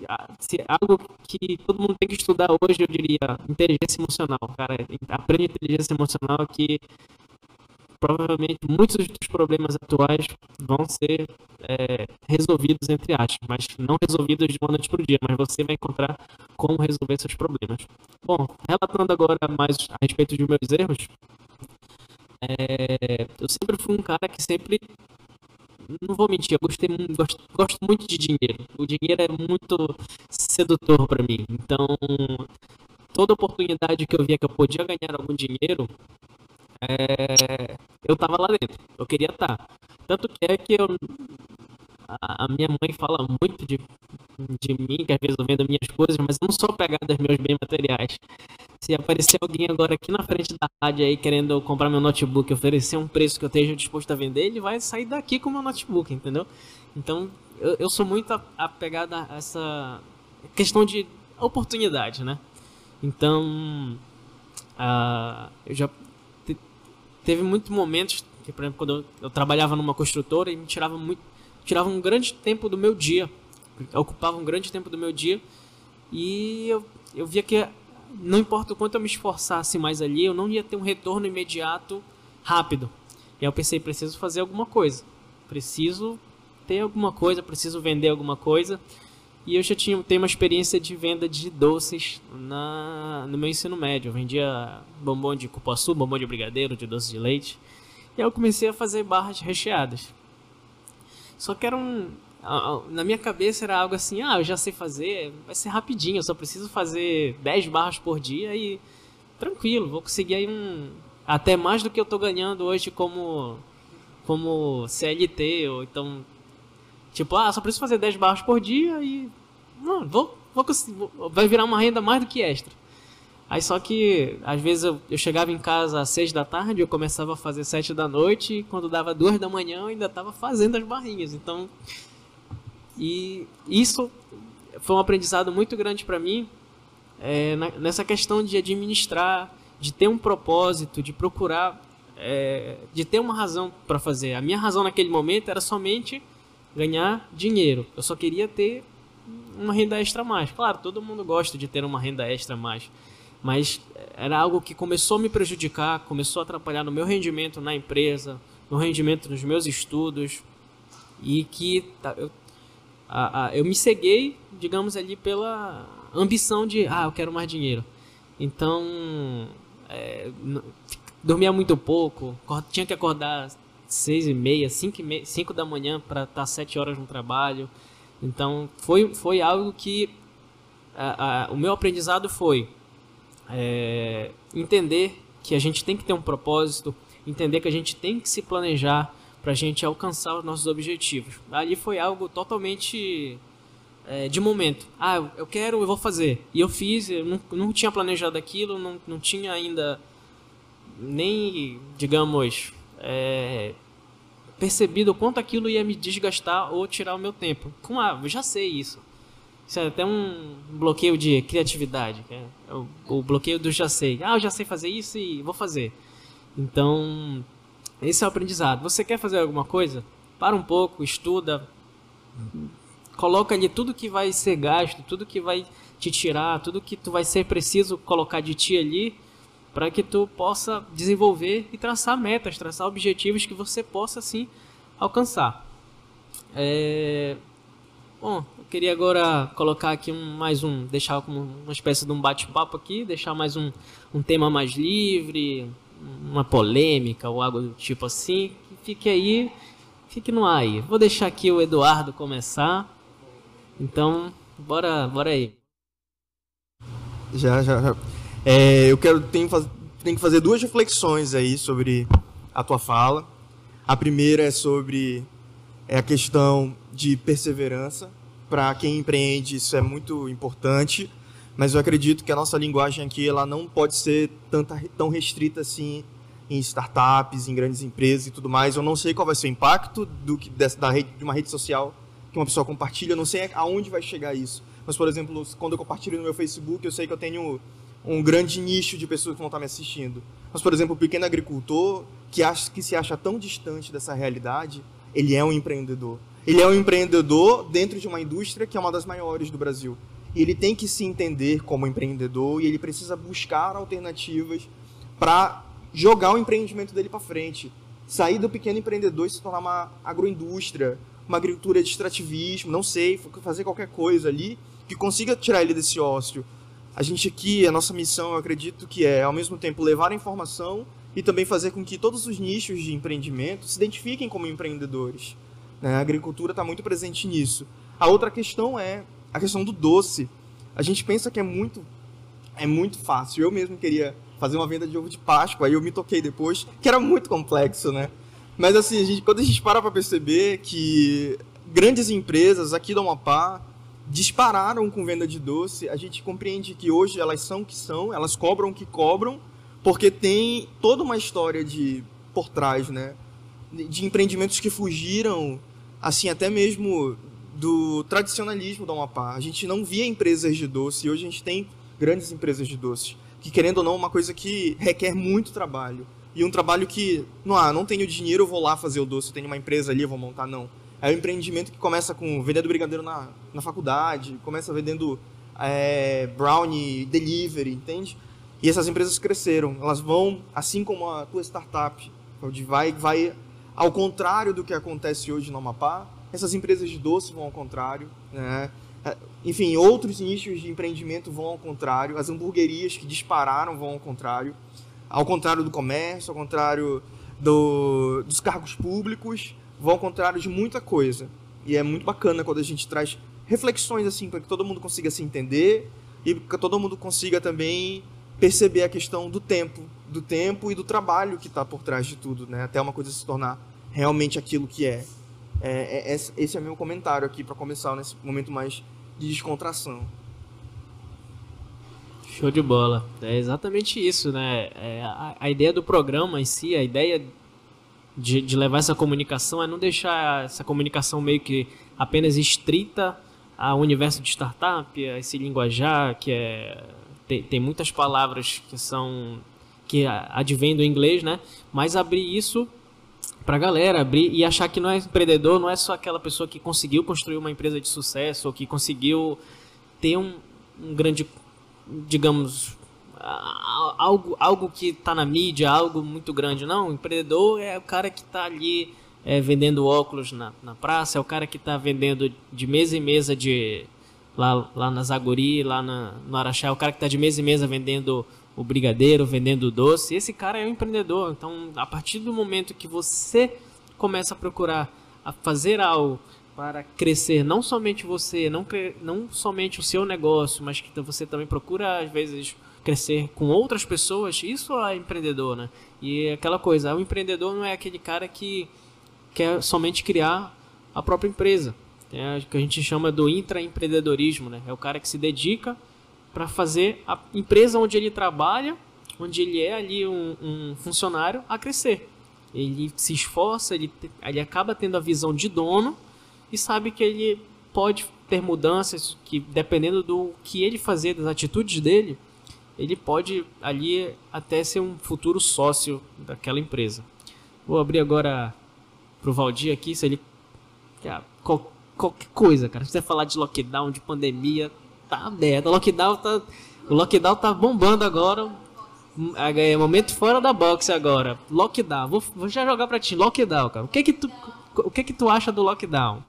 A: algo que todo mundo tem que estudar hoje eu diria inteligência emocional cara aprende inteligência emocional que provavelmente muitos dos problemas atuais vão ser é, resolvidos, entre aspas, mas não resolvidos de uma noite para o dia, mas você vai encontrar como resolver seus problemas. Bom, relatando agora mais a respeito dos meus erros, é, eu sempre fui um cara que sempre não vou mentir, eu gostei, gosto, gosto muito de dinheiro. O dinheiro é muito sedutor para mim. Então, toda oportunidade que eu via que eu podia ganhar algum dinheiro, é, eu tava lá dentro. Eu queria estar. Tá. Tanto que é que eu, a, a minha mãe fala muito de, de mim, que às vezes eu vendo minhas coisas, mas não sou apegado aos meus bens materiais. Se aparecer alguém agora aqui na frente da rádio aí querendo comprar meu notebook e oferecer um preço que eu esteja disposto a vender, ele vai sair daqui com o meu notebook, entendeu? Então, eu, eu sou muito apegado a essa questão de oportunidade, né? Então, uh, eu já teve muitos momentos que, por exemplo, quando eu, eu, trabalhava numa construtora e me tirava muito, tirava um grande tempo do meu dia, ocupava um grande tempo do meu dia e eu, eu via que não importa o quanto eu me esforçasse mais ali, eu não ia ter um retorno imediato rápido. E aí eu pensei, preciso fazer alguma coisa, preciso ter alguma coisa, preciso vender alguma coisa. E eu já tinha tenho uma experiência de venda de doces na, no meu ensino médio. Eu vendia bombom de cupuaçu, bombom de brigadeiro, de doce de leite. E aí eu comecei a fazer barras recheadas. Só que era um. Na minha cabeça era algo assim: ah, eu já sei fazer, vai ser rapidinho, eu só preciso fazer 10 barras por dia e tranquilo, vou conseguir aí um. Até mais do que eu tô ganhando hoje como, como CLT, ou então Tipo, ah, só preciso fazer 10 barras por dia e. Não, vou, vou, vou, vai virar uma renda mais do que extra. Aí só que, às vezes, eu, eu chegava em casa às 6 da tarde, eu começava a fazer 7 da noite, e quando dava 2 da manhã eu ainda estava fazendo as barrinhas. Então. E isso foi um aprendizado muito grande para mim é, na, nessa questão de administrar, de ter um propósito, de procurar, é, de ter uma razão para fazer. A minha razão naquele momento era somente ganhar dinheiro. Eu só queria ter uma renda extra a mais. Claro, todo mundo gosta de ter uma renda extra a mais. Mas era algo que começou a me prejudicar, começou a atrapalhar no meu rendimento na empresa, no rendimento nos meus estudos. E que tá, eu, a, a, eu me ceguei, digamos ali, pela ambição de, ah, eu quero mais dinheiro. Então, é, dormia muito pouco, tinha que acordar seis e meia, cinco, e meia, cinco da manhã para estar sete horas no trabalho. Então foi, foi algo que a, a, o meu aprendizado foi é, entender que a gente tem que ter um propósito, entender que a gente tem que se planejar para a gente alcançar os nossos objetivos. Ali foi algo totalmente é, de momento. Ah, eu quero, eu vou fazer. E eu fiz, eu não, não tinha planejado aquilo, não, não tinha ainda nem, digamos, é, percebido o quanto aquilo ia me desgastar ou tirar o meu tempo. Com eu já sei isso. Isso é até um bloqueio de criatividade. É o, o, bloqueio do já sei. Ah, eu já sei fazer isso e vou fazer. Então, esse é o aprendizado. Você quer fazer alguma coisa? Para um pouco, estuda, coloca ali tudo que vai ser gasto, tudo que vai te tirar, tudo que tu vai ser preciso colocar de ti ali para que tu possa desenvolver e traçar metas, traçar objetivos que você possa sim alcançar. É... Bom, eu queria agora colocar aqui um, mais um, deixar como uma espécie de um bate-papo aqui, deixar mais um, um tema mais livre, uma polêmica ou algo do tipo assim. Fique aí, fique no ar aí. Vou deixar aqui o Eduardo começar. Então, bora, bora aí.
B: Já, já, já. É, eu quero tenho, tenho que fazer duas reflexões aí sobre a tua fala. A primeira é sobre é a questão de perseverança. Para quem empreende, isso é muito importante, mas eu acredito que a nossa linguagem aqui ela não pode ser tanta, tão restrita assim em startups, em grandes empresas e tudo mais. Eu não sei qual vai ser o impacto do que dessa, da rede, de uma rede social que uma pessoa compartilha, eu não sei aonde vai chegar isso. Mas, por exemplo, quando eu compartilho no meu Facebook, eu sei que eu tenho um grande nicho de pessoas que vão estar me assistindo. Mas, por exemplo, o pequeno agricultor que, acha, que se acha tão distante dessa realidade, ele é um empreendedor. Ele é um empreendedor dentro de uma indústria que é uma das maiores do Brasil. E ele tem que se entender como empreendedor e ele precisa buscar alternativas para jogar o empreendimento dele para frente. Sair do pequeno empreendedor e se tornar uma agroindústria, uma agricultura de extrativismo, não sei, fazer qualquer coisa ali que consiga tirar ele desse ócio. A gente aqui, a nossa missão, eu acredito que é, ao mesmo tempo, levar a informação e também fazer com que todos os nichos de empreendimento se identifiquem como empreendedores. Né? A agricultura está muito presente nisso. A outra questão é a questão do doce. A gente pensa que é muito, é muito fácil. Eu mesmo queria fazer uma venda de ovo de Páscoa, aí eu me toquei depois, que era muito complexo, né? Mas assim, a gente, quando a gente para para perceber que grandes empresas aqui do Amapá dispararam com venda de doce, a gente compreende que hoje elas são o que são, elas cobram o que cobram, porque tem toda uma história de por trás, né? De empreendimentos que fugiram, assim, até mesmo do tradicionalismo do Amapá. A gente não via empresas de doce, e hoje a gente tem grandes empresas de doces, que querendo ou não, é uma coisa que requer muito trabalho. E um trabalho que, não, ah, não tenho dinheiro, eu vou lá fazer o doce, tenho uma empresa ali, eu vou montar, não. É um empreendimento que começa com vendendo brigadeiro na, na faculdade, começa vendendo é, brownie delivery, entende? E essas empresas cresceram. Elas vão, assim como a tua startup, onde vai, vai ao contrário do que acontece hoje no Amapá, essas empresas de doce vão ao contrário, né? É, enfim, outros nichos de empreendimento vão ao contrário, as hamburguerias que dispararam vão ao contrário ao contrário do comércio, ao contrário do, dos cargos públicos, vão ao contrário de muita coisa. E é muito bacana quando a gente traz reflexões assim para que todo mundo consiga se entender e que todo mundo consiga também perceber a questão do tempo, do tempo e do trabalho que está por trás de tudo, né? Até uma coisa se tornar realmente aquilo que é. é, é esse é meu comentário aqui para começar nesse momento mais de descontração.
A: Show de bola. É exatamente isso, né? É, a, a, ideia do programa em si, a ideia de, de, levar essa comunicação é não deixar essa comunicação meio que apenas estrita ao universo de startup, a esse linguajar que é tem, tem muitas palavras que são que advêm do inglês, né? Mas abrir isso para a galera abrir e achar que não é empreendedor, não é só aquela pessoa que conseguiu construir uma empresa de sucesso ou que conseguiu ter um, um grande digamos, algo, algo que está na mídia, algo muito grande. Não, empreendedor é o cara que está ali é, vendendo óculos na, na praça, é o cara que está vendendo de mesa em mesa de lá, lá na Zaguri, lá na, no Araxá, é o cara que está de mesa em mesa vendendo o brigadeiro, vendendo o doce. Esse cara é um empreendedor. Então, a partir do momento que você começa a procurar a fazer algo para crescer não somente você, não, não somente o seu negócio, mas que você também procura às vezes crescer com outras pessoas, isso é empreendedor, né? E é aquela coisa, o empreendedor não é aquele cara que quer somente criar a própria empresa. É o que a gente chama do intraempreendedorismo, né? É o cara que se dedica para fazer a empresa onde ele trabalha, onde ele é ali um, um funcionário, a crescer. Ele se esforça, ele, ele acaba tendo a visão de dono e sabe que ele pode ter mudanças que, dependendo do que ele fazer, das atitudes dele, ele pode ali até ser um futuro sócio daquela empresa. Vou abrir agora pro Valdir aqui, se ele. Ah, qual, qualquer coisa, cara. Se você falar de lockdown, de pandemia, tá merda. Lockdown tá. O lockdown tá bombando agora. É momento fora da box agora. Lockdown. Vou, vou já jogar pra ti. Lockdown, cara. O que que tu, o que que tu acha do lockdown?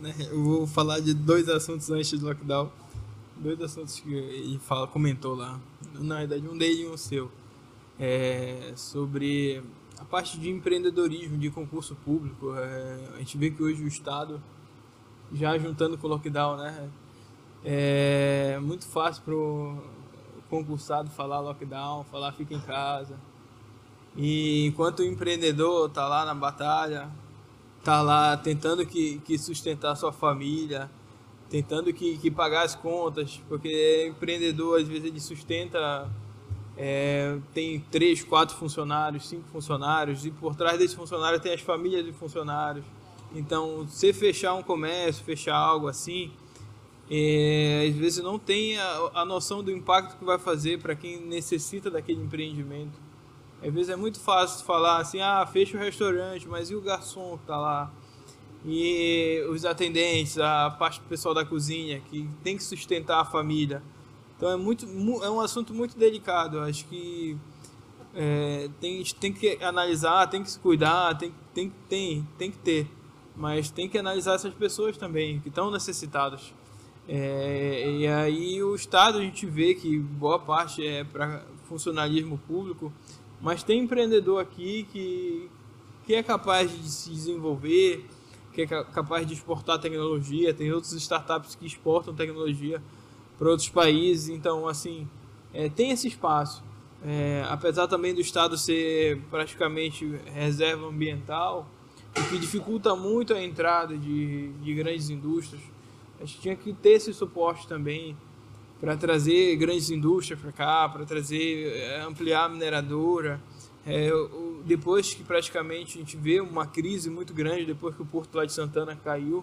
D: Né, eu vou falar de dois assuntos antes do lockdown. Dois assuntos que ele fala, comentou lá. Na verdade, um dele e um seu. É sobre a parte de empreendedorismo, de concurso público. É, a gente vê que hoje o Estado, já juntando com o lockdown, né? É muito fácil pro concursado falar lockdown, falar fica em casa. E enquanto o empreendedor tá lá na batalha, tá lá tentando que, que sustentar sua família, tentando que, que pagar as contas, porque empreendedor às vezes ele sustenta é, tem três, quatro funcionários, cinco funcionários e por trás desses funcionários tem as famílias de funcionários. Então, se fechar um comércio, fechar algo assim, é, às vezes não tem a, a noção do impacto que vai fazer para quem necessita daquele empreendimento. Às vezes é muito fácil falar assim, ah, fecha o restaurante, mas e o garçom que está lá? E os atendentes, a parte pessoal da cozinha, que tem que sustentar a família. Então é, muito, é um assunto muito delicado. Acho que é, tem, tem que analisar, tem que se cuidar, tem, tem, tem, tem que ter. Mas tem que analisar essas pessoas também, que estão necessitadas. É, e aí o Estado a gente vê que boa parte é para funcionalismo público, mas tem empreendedor aqui que, que é capaz de se desenvolver, que é capaz de exportar tecnologia, tem outros startups que exportam tecnologia para outros países, então assim é, tem esse espaço. É, apesar também do Estado ser praticamente reserva ambiental, o que dificulta muito a entrada de, de grandes indústrias, a gente tinha que ter esse suporte também para trazer grandes indústrias para cá, para trazer, é, ampliar a mineradora. É, depois que praticamente a gente vê uma crise muito grande, depois que o Porto lá de Santana caiu,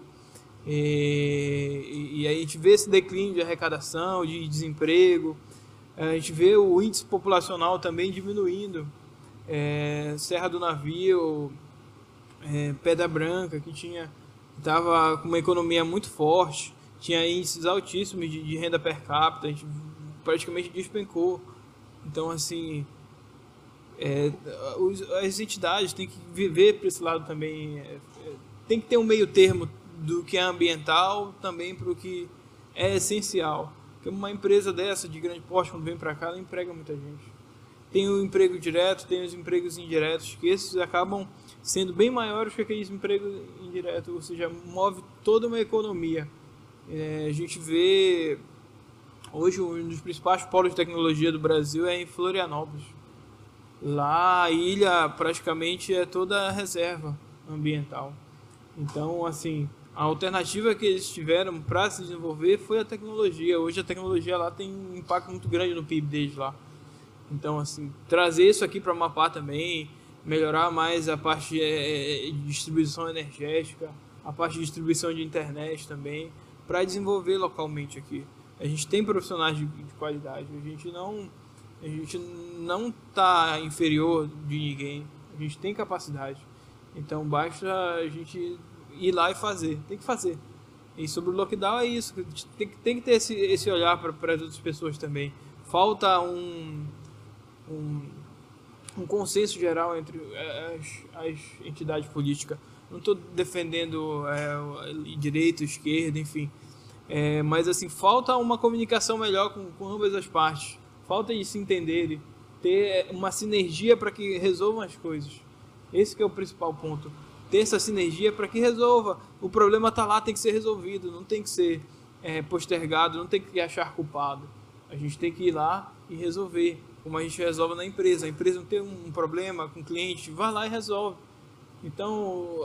D: e, e a gente vê esse declínio de arrecadação, de desemprego, a gente vê o índice populacional também diminuindo. É, Serra do Navio, é, Pedra Branca, que tinha estava com uma economia muito forte, tinha índices altíssimos de, de, renda per capita, a gente praticamente despencou. Então, assim, é, as entidades têm que viver para esse lado também. É, é, tem que ter um meio termo do que é ambiental também para o que é essencial. Porque uma empresa dessa, de grande porte, quando vem para cá, ela emprega muita gente. Tem o emprego direto, tem os empregos indiretos, que esses acabam sendo bem maiores que aqueles empregos indiretos, ou seja, move toda uma economia. É, a gente vê hoje um dos principais polos de tecnologia do Brasil é em Florianópolis. Lá a ilha praticamente é toda reserva ambiental. Então, assim, a alternativa que eles tiveram para se desenvolver foi a tecnologia. Hoje a tecnologia lá tem um impacto muito grande no PIB deles lá. Então, assim, trazer isso aqui para Amapá também, melhorar mais a parte de é, é, distribuição energética, a parte de distribuição de internet também, para desenvolver localmente aqui. A gente tem profissionais de, de qualidade, a gente não a gente não está inferior de ninguém, a gente tem capacidade. Então basta a gente ir lá e fazer, tem que fazer. E sobre o lockdown é isso, tem, tem que ter esse, esse olhar para as outras pessoas também. Falta um, um um consenso geral entre as, as entidades políticas. Não estou defendendo é, direita, esquerda, enfim. É, mas assim, falta uma comunicação melhor com, com ambas as partes. Falta de se entenderem, ter uma sinergia para que resolvam as coisas. Esse é o principal ponto. Ter essa sinergia para que resolva. O problema está lá, tem que ser resolvido, não tem que ser é, postergado, não tem que achar culpado. A gente tem que ir lá e resolver, como a gente resolve na empresa. A empresa não tem um problema com o cliente, vai lá e resolve. Então,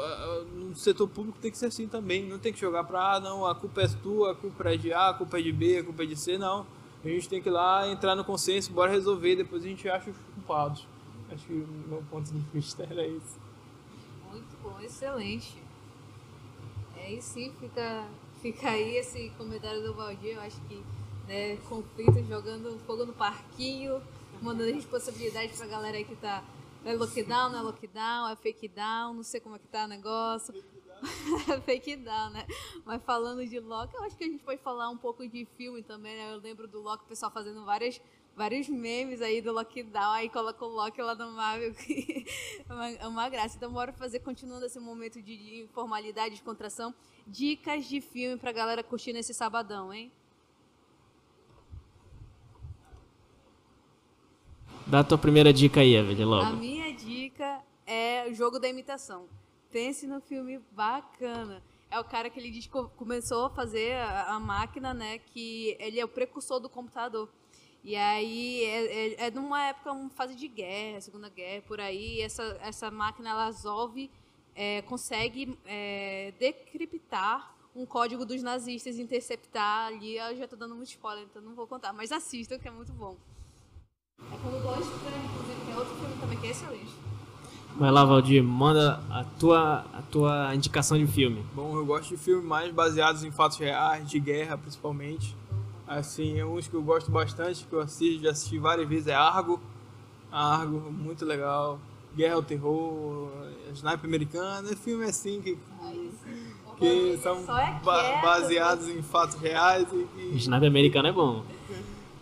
D: no setor público tem que ser assim também. Não tem que jogar para, ah, não, a culpa é tua, a culpa é de A, a culpa é de B, a culpa é de C, não. A gente tem que ir lá, entrar no consenso, bora resolver, depois a gente acha os culpados. Acho que o meu ponto de vista era esse.
C: Excelente. É, e sim, fica, fica aí esse comentário do Valdir, eu acho que né, conflito, jogando fogo no parquinho, mandando responsabilidade pra galera aí que tá é lockdown, não é lockdown, é fake down, não sei como é que tá o negócio. *laughs* fake down, né? Mas falando de Loki, eu acho que a gente pode falar um pouco de filme também, né? Eu lembro do Loki, o pessoal fazendo várias, vários memes aí do lockdown, aí coloca o Loki lá no Marvel, *laughs* que é uma, é uma graça. Então, bora fazer, continuando esse momento de informalidade, de contração, dicas de filme pra galera curtir nesse sabadão, hein?
A: Dá a tua primeira dica aí, Evelyn, logo.
C: A minha dica é o jogo da imitação. Pense no filme bacana. É o cara que ele diz começou a fazer a, a máquina, né? Que ele é o precursor do computador. E aí é, é, é numa época, uma fase de guerra, Segunda Guerra, por aí. Essa, essa máquina ela resolve, é, consegue é, decriptar um código dos nazistas, interceptar ali. Eu já estou dando muito spoiler, então não vou contar. Mas assistam, que é muito bom. É como Dois Estranhos, inclusive, é outro filme também que é excelente.
A: Vai lá, Valdir, manda a tua, a tua indicação de filme.
D: Bom, eu gosto de filmes mais baseados em fatos reais, de guerra principalmente. Assim, uns que eu gosto bastante, que eu assisto, já assisti várias vezes, é Argo. Argo, muito legal. Guerra ao Terror, Sniper Americana, filme assim que, que são é ba baseados em fatos reais. E que...
A: Sniper Americano é bom.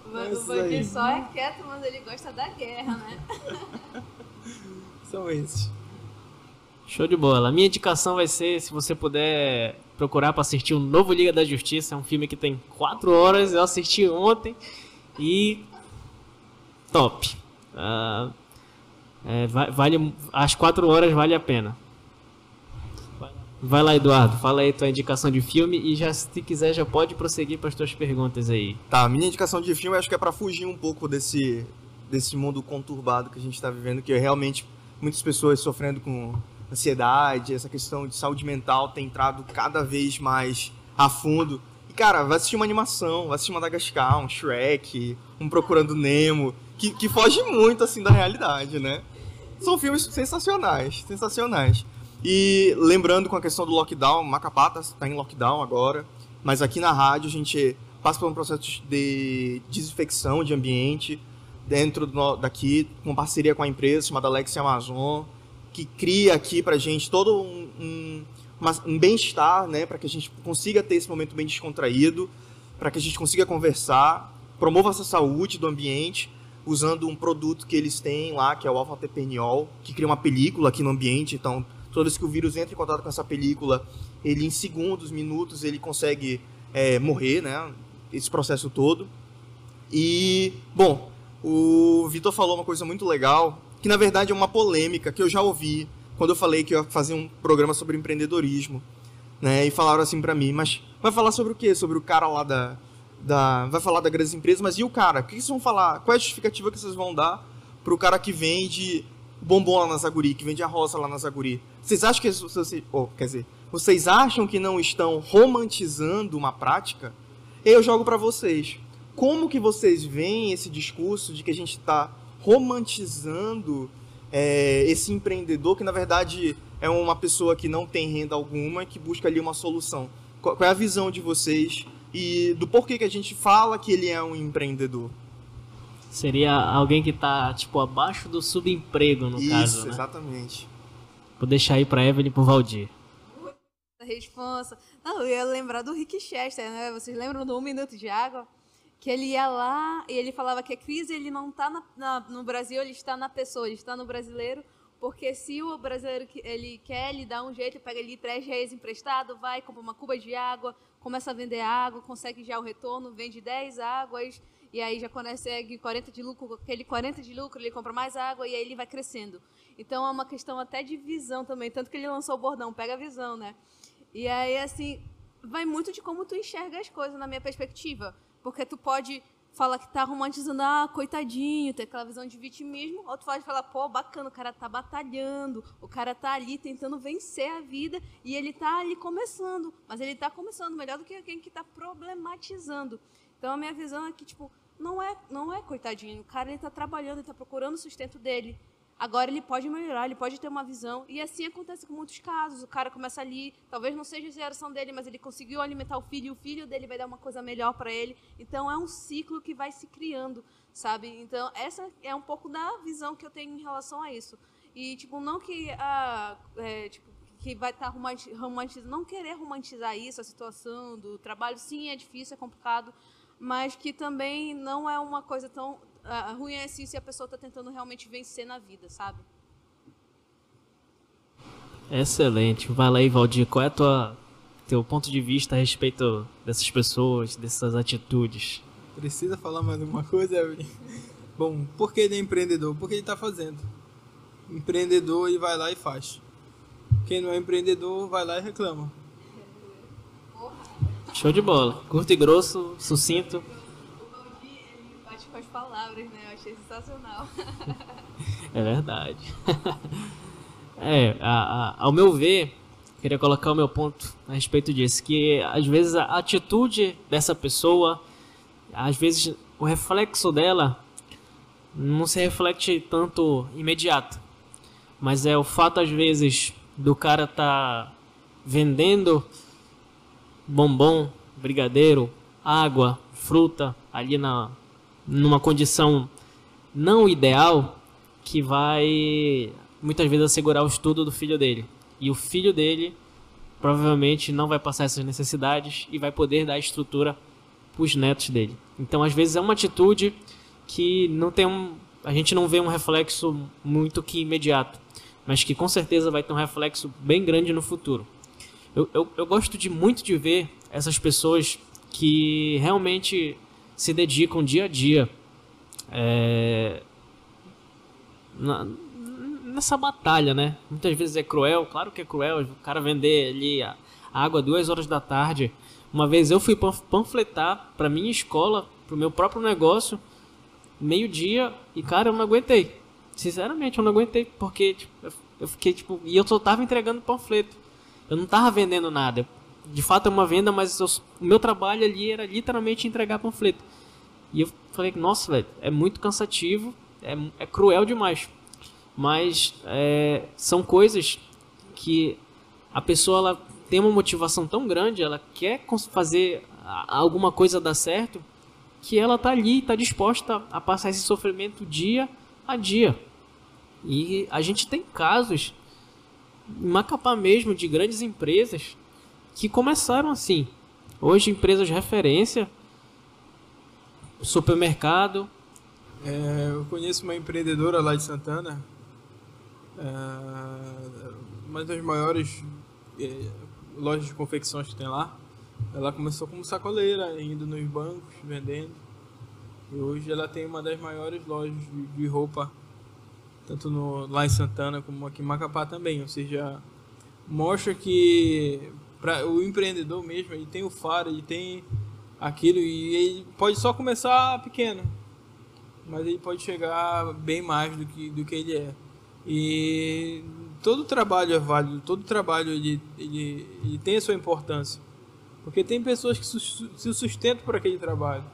C: O Bandir só é quieto, mas ele gosta da guerra, né? *laughs*
D: São esses.
A: Show de bola. A minha indicação vai ser, se você puder procurar para assistir o novo Liga da Justiça, é um filme que tem 4 horas, eu assisti ontem e top. Uh, é, vale, as 4 horas vale a pena. Vai lá, Eduardo, fala aí tua indicação de filme e já se quiser já pode prosseguir para as tuas perguntas aí.
B: Tá, minha indicação de filme acho que é para fugir um pouco desse desse mundo conturbado que a gente está vivendo, que é realmente muitas pessoas sofrendo com ansiedade, essa questão de saúde mental tem entrado cada vez mais a fundo. E cara, vai assistir uma animação, vai assistir Madagascar, um Shrek, um Procurando Nemo, que, que foge muito assim da realidade, né? São filmes sensacionais, sensacionais. E lembrando com a questão do lockdown, Macapá está em lockdown agora, mas aqui na rádio a gente passa por um processo de desinfecção de ambiente dentro do, daqui, com parceria com a empresa chamada Alex Amazon, que cria aqui para a gente todo um, um, um bem-estar, né, para que a gente consiga ter esse momento bem descontraído, para que a gente consiga conversar, promova essa saúde do ambiente, usando um produto que eles têm lá, que é o alfa-terpeniol, que cria uma película aqui no ambiente, então toda vez que o vírus entra em contato com essa película, ele em segundos, minutos, ele consegue é, morrer, né? Esse processo todo. E, bom, o Vitor falou uma coisa muito legal, que na verdade é uma polêmica que eu já ouvi quando eu falei que eu ia fazer um programa sobre empreendedorismo, né? E falaram assim para mim, mas vai falar sobre o quê? Sobre o cara lá da, da vai falar da grandes empresas, mas e o cara? O que vocês vão falar? Qual é a justificativa que vocês vão dar pro cara que vende bombom lá na Zaguri, que vende a roça lá na Zaguri? Vocês acham que vocês, oh, quer dizer, vocês acham que não estão romantizando uma prática? Eu jogo para vocês. Como que vocês veem esse discurso de que a gente está romantizando é, esse empreendedor que na verdade é uma pessoa que não tem renda alguma e que busca ali uma solução? Qual é a visão de vocês e do porquê que a gente fala que ele é um empreendedor?
A: Seria alguém que está tipo abaixo do subemprego no
B: Isso,
A: caso,
B: né? exatamente.
A: Vou deixar aí para Evelyn e pro Valdir.
C: Responsa. Não, eu ia lembrar do Rick Chester, né? Vocês lembram do Um Minuto de Água? Que ele ia lá e ele falava que a crise ele não está no Brasil, ele está na pessoa, ele está no brasileiro, porque se o brasileiro ele quer ele dá um jeito, pega ali três reais emprestado, vai, compra uma cuba de água, começa a vender água, consegue já o retorno, vende 10 águas e aí já consegue 40 de lucro, aquele 40 de lucro, ele compra mais água e aí ele vai crescendo. Então é uma questão até de visão também, tanto que ele lançou o bordão, pega a visão, né? E aí, assim, vai muito de como tu enxerga as coisas, na minha perspectiva. Porque tu pode falar que tá romantizando, ah, coitadinho, ter aquela visão de vitimismo, ou tu pode falar, pô, bacana, o cara tá batalhando, o cara tá ali tentando vencer a vida e ele tá ali começando, mas ele tá começando melhor do que alguém que tá problematizando. Então a minha visão é que, tipo, não é, não é coitadinho, o cara ele tá trabalhando, ele tá procurando o sustento dele. Agora ele pode melhorar, ele pode ter uma visão. E assim acontece com muitos casos. O cara começa ali, talvez não seja a geração dele, mas ele conseguiu alimentar o filho e o filho dele vai dar uma coisa melhor para ele. Então é um ciclo que vai se criando, sabe? Então essa é um pouco da visão que eu tenho em relação a isso. E tipo, não que a é, tipo, que vai estar tá romantizando, não querer romantizar isso, a situação do trabalho, sim, é difícil, é complicado, mas que também não é uma coisa tão uh, ruim é assim se a pessoa está tentando realmente vencer na vida, sabe?
A: Excelente. Vai lá, Valdir. Qual é a tua teu ponto de vista a respeito dessas pessoas, dessas atitudes?
D: Precisa falar mais alguma coisa, Evelyn? Bom, por que ele é empreendedor? Porque ele está fazendo. Empreendedor e vai lá e faz. Quem não é empreendedor vai lá e reclama.
A: Show de bola. Curto e grosso, sucinto
C: as palavras, né? Eu achei sensacional. *laughs*
A: é verdade. *laughs* é, a, a, ao meu ver, queria colocar o meu ponto a respeito disso, que às vezes a atitude dessa pessoa, às vezes o reflexo dela não se reflete tanto imediato, mas é o fato às vezes do cara tá vendendo bombom, brigadeiro, água, fruta ali na numa condição não ideal que vai muitas vezes assegurar o estudo do filho dele. E o filho dele provavelmente não vai passar essas necessidades e vai poder dar estrutura para os netos dele. Então, às vezes é uma atitude que não tem um, a gente não vê um reflexo muito que imediato, mas que com certeza vai ter um reflexo bem grande no futuro. Eu, eu, eu gosto de muito de ver essas pessoas que realmente se dedicam dia a dia é, na, nessa batalha, né? Muitas vezes é cruel, claro que é cruel, o cara vender ali a água duas horas da tarde. Uma vez eu fui panfletar para minha escola, para o meu próprio negócio, meio-dia, e cara, eu não aguentei. Sinceramente, eu não aguentei, porque tipo, eu fiquei tipo. E eu só tava entregando panfleto. Eu não tava vendendo nada de fato é uma venda, mas eu, o meu trabalho ali era literalmente entregar panfleto. E eu falei, nossa, velho, é muito cansativo, é, é cruel demais. Mas é, são coisas que a pessoa ela tem uma motivação tão grande, ela quer fazer alguma coisa dar certo, que ela tá ali, tá disposta a passar esse sofrimento dia a dia. E a gente tem casos em Macapá mesmo de grandes empresas que começaram assim. Hoje, empresas de referência, supermercado.
D: É, eu conheço uma empreendedora lá de Santana, é, uma das maiores é, lojas de confecções que tem lá. Ela começou como sacoleira, indo nos bancos, vendendo. E hoje ela tem uma das maiores lojas de, de roupa, tanto no, lá em Santana como aqui em Macapá também. Ou seja, mostra que para o empreendedor mesmo, ele tem o faro, ele tem aquilo e ele pode só começar pequeno, mas ele pode chegar bem mais do que do que ele é. E todo trabalho é válido, todo trabalho ele, ele, ele tem a sua importância. Porque tem pessoas que se sustentam por aquele trabalho.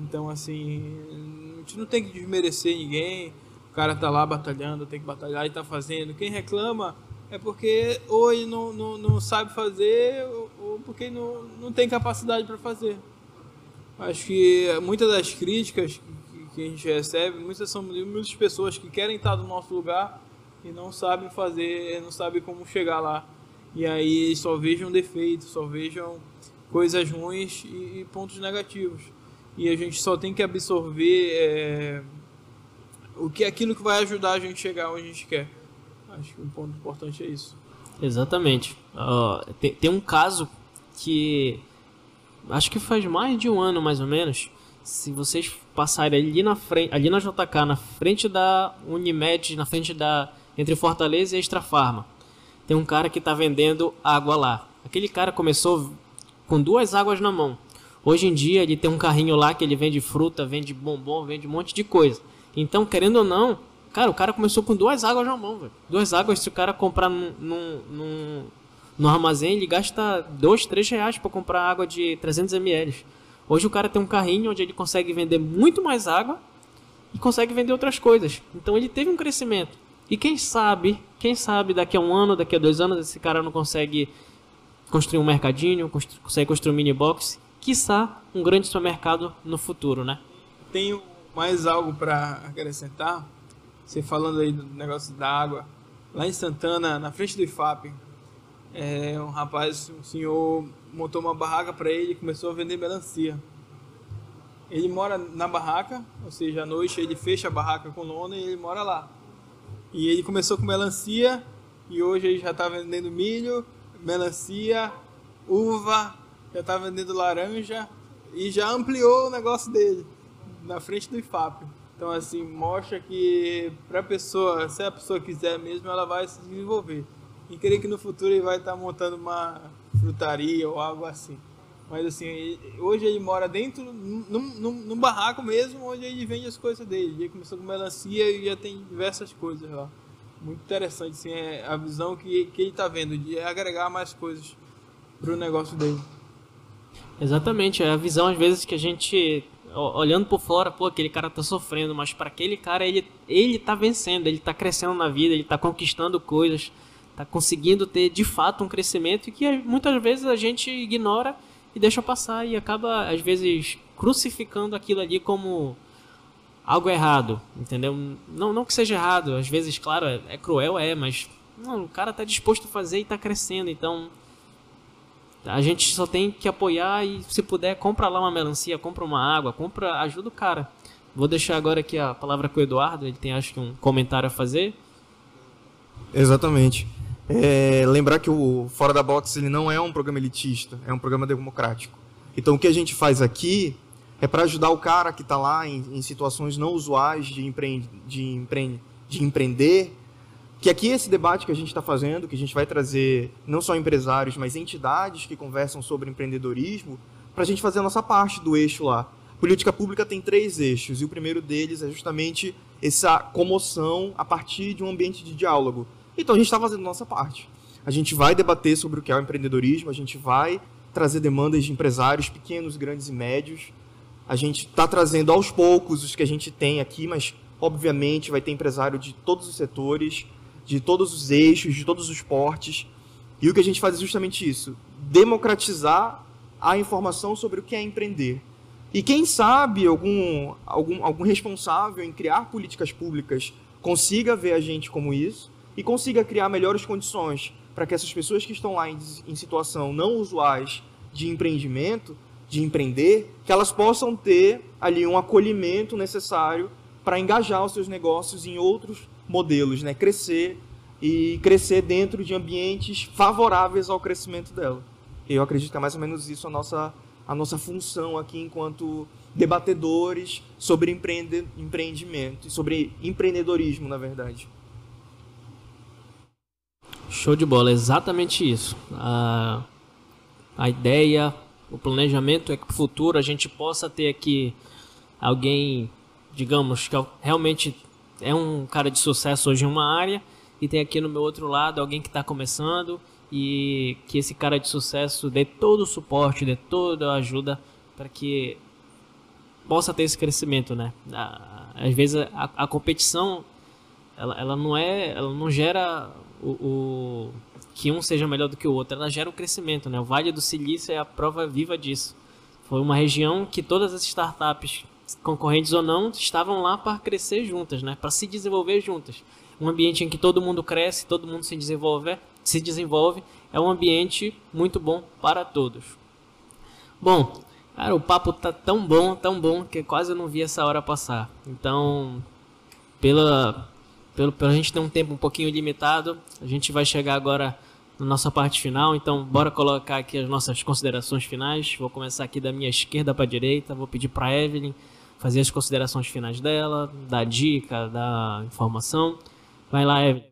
D: Então, assim, a gente não tem que desmerecer ninguém. O cara tá lá batalhando, tem que batalhar e tá fazendo. Quem reclama é porque ou ele não, não, não sabe fazer ou porque não, não tem capacidade para fazer. Acho que muitas das críticas que a gente recebe, muitas são muitas pessoas que querem estar no nosso lugar e não sabem fazer, não sabem como chegar lá. E aí só vejam defeitos, só vejam coisas ruins e, e pontos negativos. E a gente só tem que absorver é, o que é aquilo que vai ajudar a gente chegar onde a gente quer. Acho que um ponto importante é isso.
A: Exatamente. Uh, tem, tem um caso que acho que faz mais de um ano mais ou menos se vocês passarem ali na frente, ali na JK, na frente da Unimed, na frente da entre Fortaleza e Extra Farma, tem um cara que está vendendo água lá. Aquele cara começou com duas águas na mão. Hoje em dia ele tem um carrinho lá que ele vende fruta, vende bombom, vende um monte de coisa. Então, querendo ou não, cara, o cara começou com duas águas na mão, velho. Duas águas, se o cara comprar num, num, no armazém, ele gasta dois, três reais para comprar água de 300 ml. Hoje o cara tem um carrinho onde ele consegue vender muito mais água e consegue vender outras coisas. Então ele teve um crescimento. E quem sabe, quem sabe daqui a um ano, daqui a dois anos, esse cara não consegue construir um mercadinho, consegue construir um mini box, quiçá um grande supermercado no futuro, né?
D: Tenho mais algo para acrescentar. Você falando aí do negócio da água, lá em Santana, na frente do IFAP, é, um rapaz, um senhor montou uma barraca para ele e começou a vender melancia. Ele mora na barraca, ou seja, à noite ele fecha a barraca com lona e ele mora lá. E ele começou com melancia e hoje ele já está vendendo milho, melancia, uva, já está vendendo laranja e já ampliou o negócio dele na frente do IFAP. Então assim, mostra que para a pessoa, se a pessoa quiser mesmo, ela vai se desenvolver. E creio que no futuro ele vai estar tá montando uma frutaria ou algo assim. Mas assim, hoje ele mora dentro, num, num, num, barraco mesmo, onde ele vende as coisas dele. Ele começou com melancia e já tem diversas coisas lá. Muito interessante, assim, é a visão que, que ele está vendo, de agregar mais coisas para o negócio dele.
A: Exatamente, é a visão às vezes que a gente, olhando por fora, pô, aquele cara tá sofrendo, mas para aquele cara ele, ele tá vencendo, ele tá crescendo na vida, ele tá conquistando coisas, tá conseguindo ter de fato um crescimento que muitas vezes a gente ignora e deixa passar e acaba às vezes crucificando aquilo ali como algo errado, entendeu? Não, não que seja errado, às vezes, claro, é, é cruel, é, mas não, o cara tá disposto a fazer e tá crescendo, então a gente só tem que apoiar e se puder, compra lá uma melancia, compra uma água, compra, ajuda o cara. Vou deixar agora aqui a palavra com o Eduardo, ele tem acho que um comentário a fazer.
B: Exatamente. É, lembrar que o Fora da Box ele não é um programa elitista, é um programa democrático. Então o que a gente faz aqui é para ajudar o cara que está lá em, em, situações não usuais de, empre de, empre de empreender, que aqui esse debate que a gente está fazendo, que a gente vai trazer não só empresários, mas entidades que conversam sobre empreendedorismo, para a gente fazer a nossa parte do eixo lá. Política pública tem três eixos, e o primeiro deles é justamente essa comoção a partir de um ambiente de diálogo. Então a gente está fazendo a nossa parte. A gente vai debater sobre o que é o empreendedorismo, a gente vai trazer demandas de empresários pequenos, grandes e médios. A gente está trazendo aos poucos os que a gente tem aqui, mas obviamente vai ter empresário de todos os setores, de todos os eixos, de todos os portes. E o que a gente faz é justamente isso: democratizar a informação sobre o que é empreender. E quem sabe algum, algum, algum responsável em criar políticas públicas consiga ver a gente como isso e consiga criar melhores condições para que essas pessoas que estão lá em, em situação não usuais de empreendimento, de empreender, que elas possam ter ali um acolhimento necessário para engajar os seus negócios em outros modelos, né? crescer e crescer dentro de ambientes favoráveis ao crescimento dela. Eu acredito que é mais ou menos isso a nossa, a nossa função aqui enquanto debatedores sobre empreende, empreendimento, sobre empreendedorismo, na verdade.
A: Show de bola, exatamente isso. A, a ideia, o planejamento é que no futuro a gente possa ter aqui alguém, digamos, que é realmente é um cara de sucesso hoje em uma área e tem aqui no meu outro lado alguém que está começando e que esse cara de sucesso dê todo o suporte, dê toda a ajuda para que possa ter esse crescimento, né? Às vezes a, a competição ela, ela não é, ela não gera o, o, que um seja melhor do que o outro, ela gera o crescimento, né? O Vale do Silício é a prova viva disso. Foi uma região que todas as startups, concorrentes ou não, estavam lá para crescer juntas, né? Para se desenvolver juntas. Um ambiente em que todo mundo cresce, todo mundo se desenvolve, se desenvolve, é um ambiente muito bom para todos. Bom, cara, o papo tá tão bom, tão bom que quase eu não vi essa hora passar. Então, pela pelo, pelo a gente ter um tempo um pouquinho limitado, a gente vai chegar agora na nossa parte final, então bora colocar aqui as nossas considerações finais. Vou começar aqui da minha esquerda para a direita, vou pedir para Evelyn fazer as considerações finais dela, dar dica, dar informação. Vai lá, Evelyn.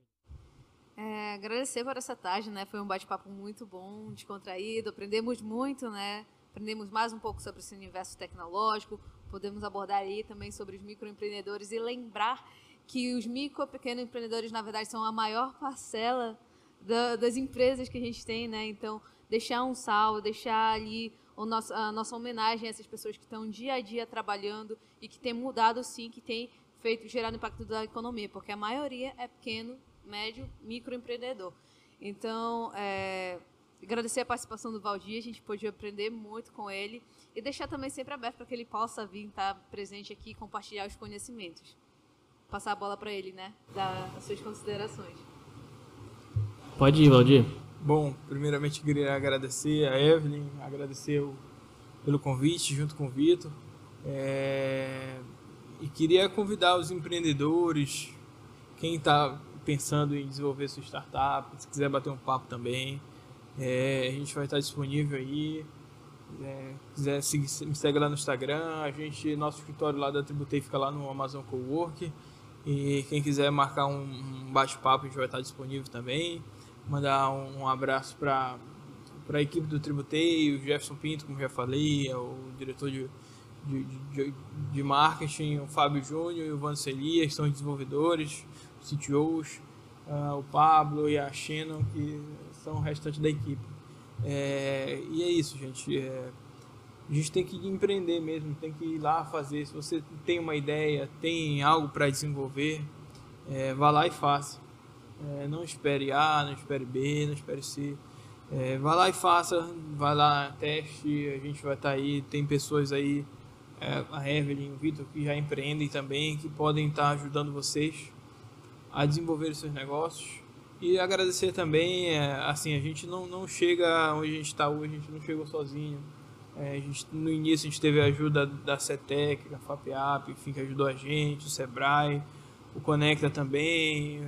C: É, agradecer por essa tarde, né? Foi um bate-papo muito bom, descontraído, aprendemos muito, né? Aprendemos mais um pouco sobre esse universo tecnológico, podemos abordar aí também sobre os microempreendedores e lembrar que os micro pequenos empreendedores, na verdade, são a maior parcela da, das empresas que a gente tem, né? Então, deixar um salve, deixar ali nosso, a nossa homenagem a essas pessoas que estão dia a dia trabalhando e que têm mudado, sim, que têm feito, gerado impacto da economia, porque a maioria é pequeno, médio, microempreendedor. Então, é, agradecer a participação do Valdir, a gente pôde aprender muito com ele e deixar também sempre aberto para que ele possa vir estar presente aqui e compartilhar os conhecimentos. Passar a bola para ele, né? Dar as suas considerações.
A: Pode ir, Valdir.
D: Bom, primeiramente queria agradecer a Evelyn, agradecer o, pelo convite junto com o Vitor. É, e queria convidar os empreendedores, quem está pensando em desenvolver sua startup, se quiser bater um papo também, é, a gente vai estar disponível aí. É, quiser seguir, me segue lá no Instagram, a gente, nosso escritório lá da Tributei fica lá no Amazon Cowork. E quem quiser marcar um, um bate-papo, a gente vai estar disponível também. Mandar um, um abraço para a equipe do Tributei, o Jefferson Pinto, como já falei, é o diretor de, de, de, de marketing, o Fábio Júnior e o Van Celia, que são desenvolvedores, CTOs, uh, o Pablo e a Shannon, que são o restante da equipe. É, e é isso, gente. É, a gente tem que empreender mesmo, tem que ir lá fazer. Se você tem uma ideia, tem algo para desenvolver, é, vá lá e faça. É, não espere A, não espere B, não espere C. É, vá lá e faça, vai lá, teste, a gente vai estar tá aí. Tem pessoas aí, é, a Evelyn, o Vitor, que já empreendem também, que podem estar tá ajudando vocês a desenvolver seus negócios. E agradecer também, é, assim, a gente não, não chega onde a gente está hoje, a gente não chegou sozinho é, gente, no início a gente teve a ajuda da CETEC, da FAPEAP, enfim, que ajudou a gente, o Sebrae, o Conecta também,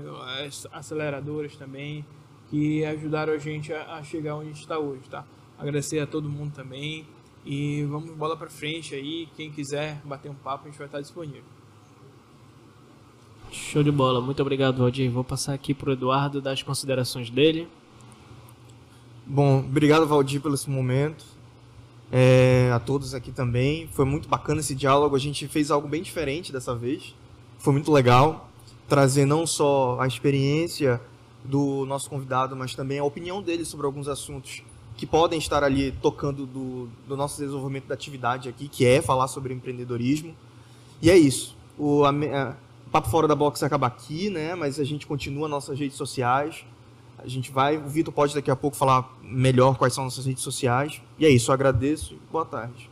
D: as aceleradoras também, que ajudaram a gente a, a chegar onde a gente está hoje, tá? Agradecer a todo mundo também e vamos bola para frente aí, quem quiser bater um papo a gente vai estar disponível.
A: Show de bola, muito obrigado Valdir. Vou passar aqui para o Eduardo das considerações dele.
B: Bom, obrigado Valdir pelo esse momento é, a todos aqui também. Foi muito bacana esse diálogo. A gente fez algo bem diferente dessa vez. Foi muito legal trazer não só a experiência do nosso convidado, mas também a opinião dele sobre alguns assuntos que podem estar ali tocando do, do nosso desenvolvimento da atividade aqui, que é falar sobre empreendedorismo. E é isso. O, a, a, Papo Fora da Box acaba aqui, né? Mas a gente continua nossas redes sociais. A gente vai, o Vitor pode daqui a pouco falar melhor quais são nossas redes sociais. E é isso, eu agradeço e boa tarde.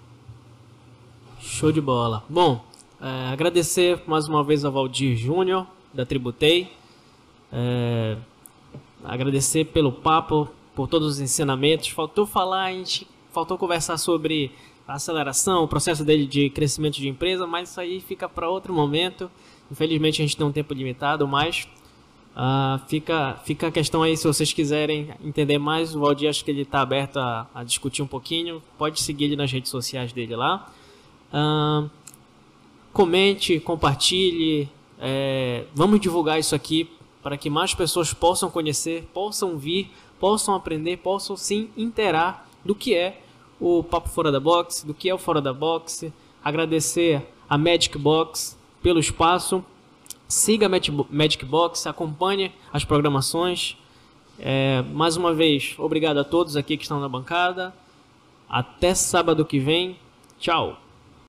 A: Show de bola. Bom, é, agradecer mais uma vez ao Valdir Júnior, da Tributei. É, agradecer pelo papo, por todos os ensinamentos. Faltou falar, a gente faltou conversar sobre a aceleração, o processo dele de crescimento de empresa, mas isso aí fica para outro momento. Infelizmente a gente tem um tempo limitado, mas Uh, fica, fica a questão aí, se vocês quiserem entender mais, o Valdir acho que ele está aberto a, a, discutir um pouquinho. Pode seguir ele nas redes sociais dele lá. Uh, comente, compartilhe. É, vamos divulgar isso aqui para que mais pessoas possam conhecer, possam vir, possam aprender, possam sim interar do que é o Papo Fora da Box, do que é o Fora da Box. Agradecer a Magic Box pelo espaço. Siga a Magic Box, acompanhe as programações. É, mais uma vez, obrigado a todos aqui que estão na bancada. Até sábado que vem. Tchau.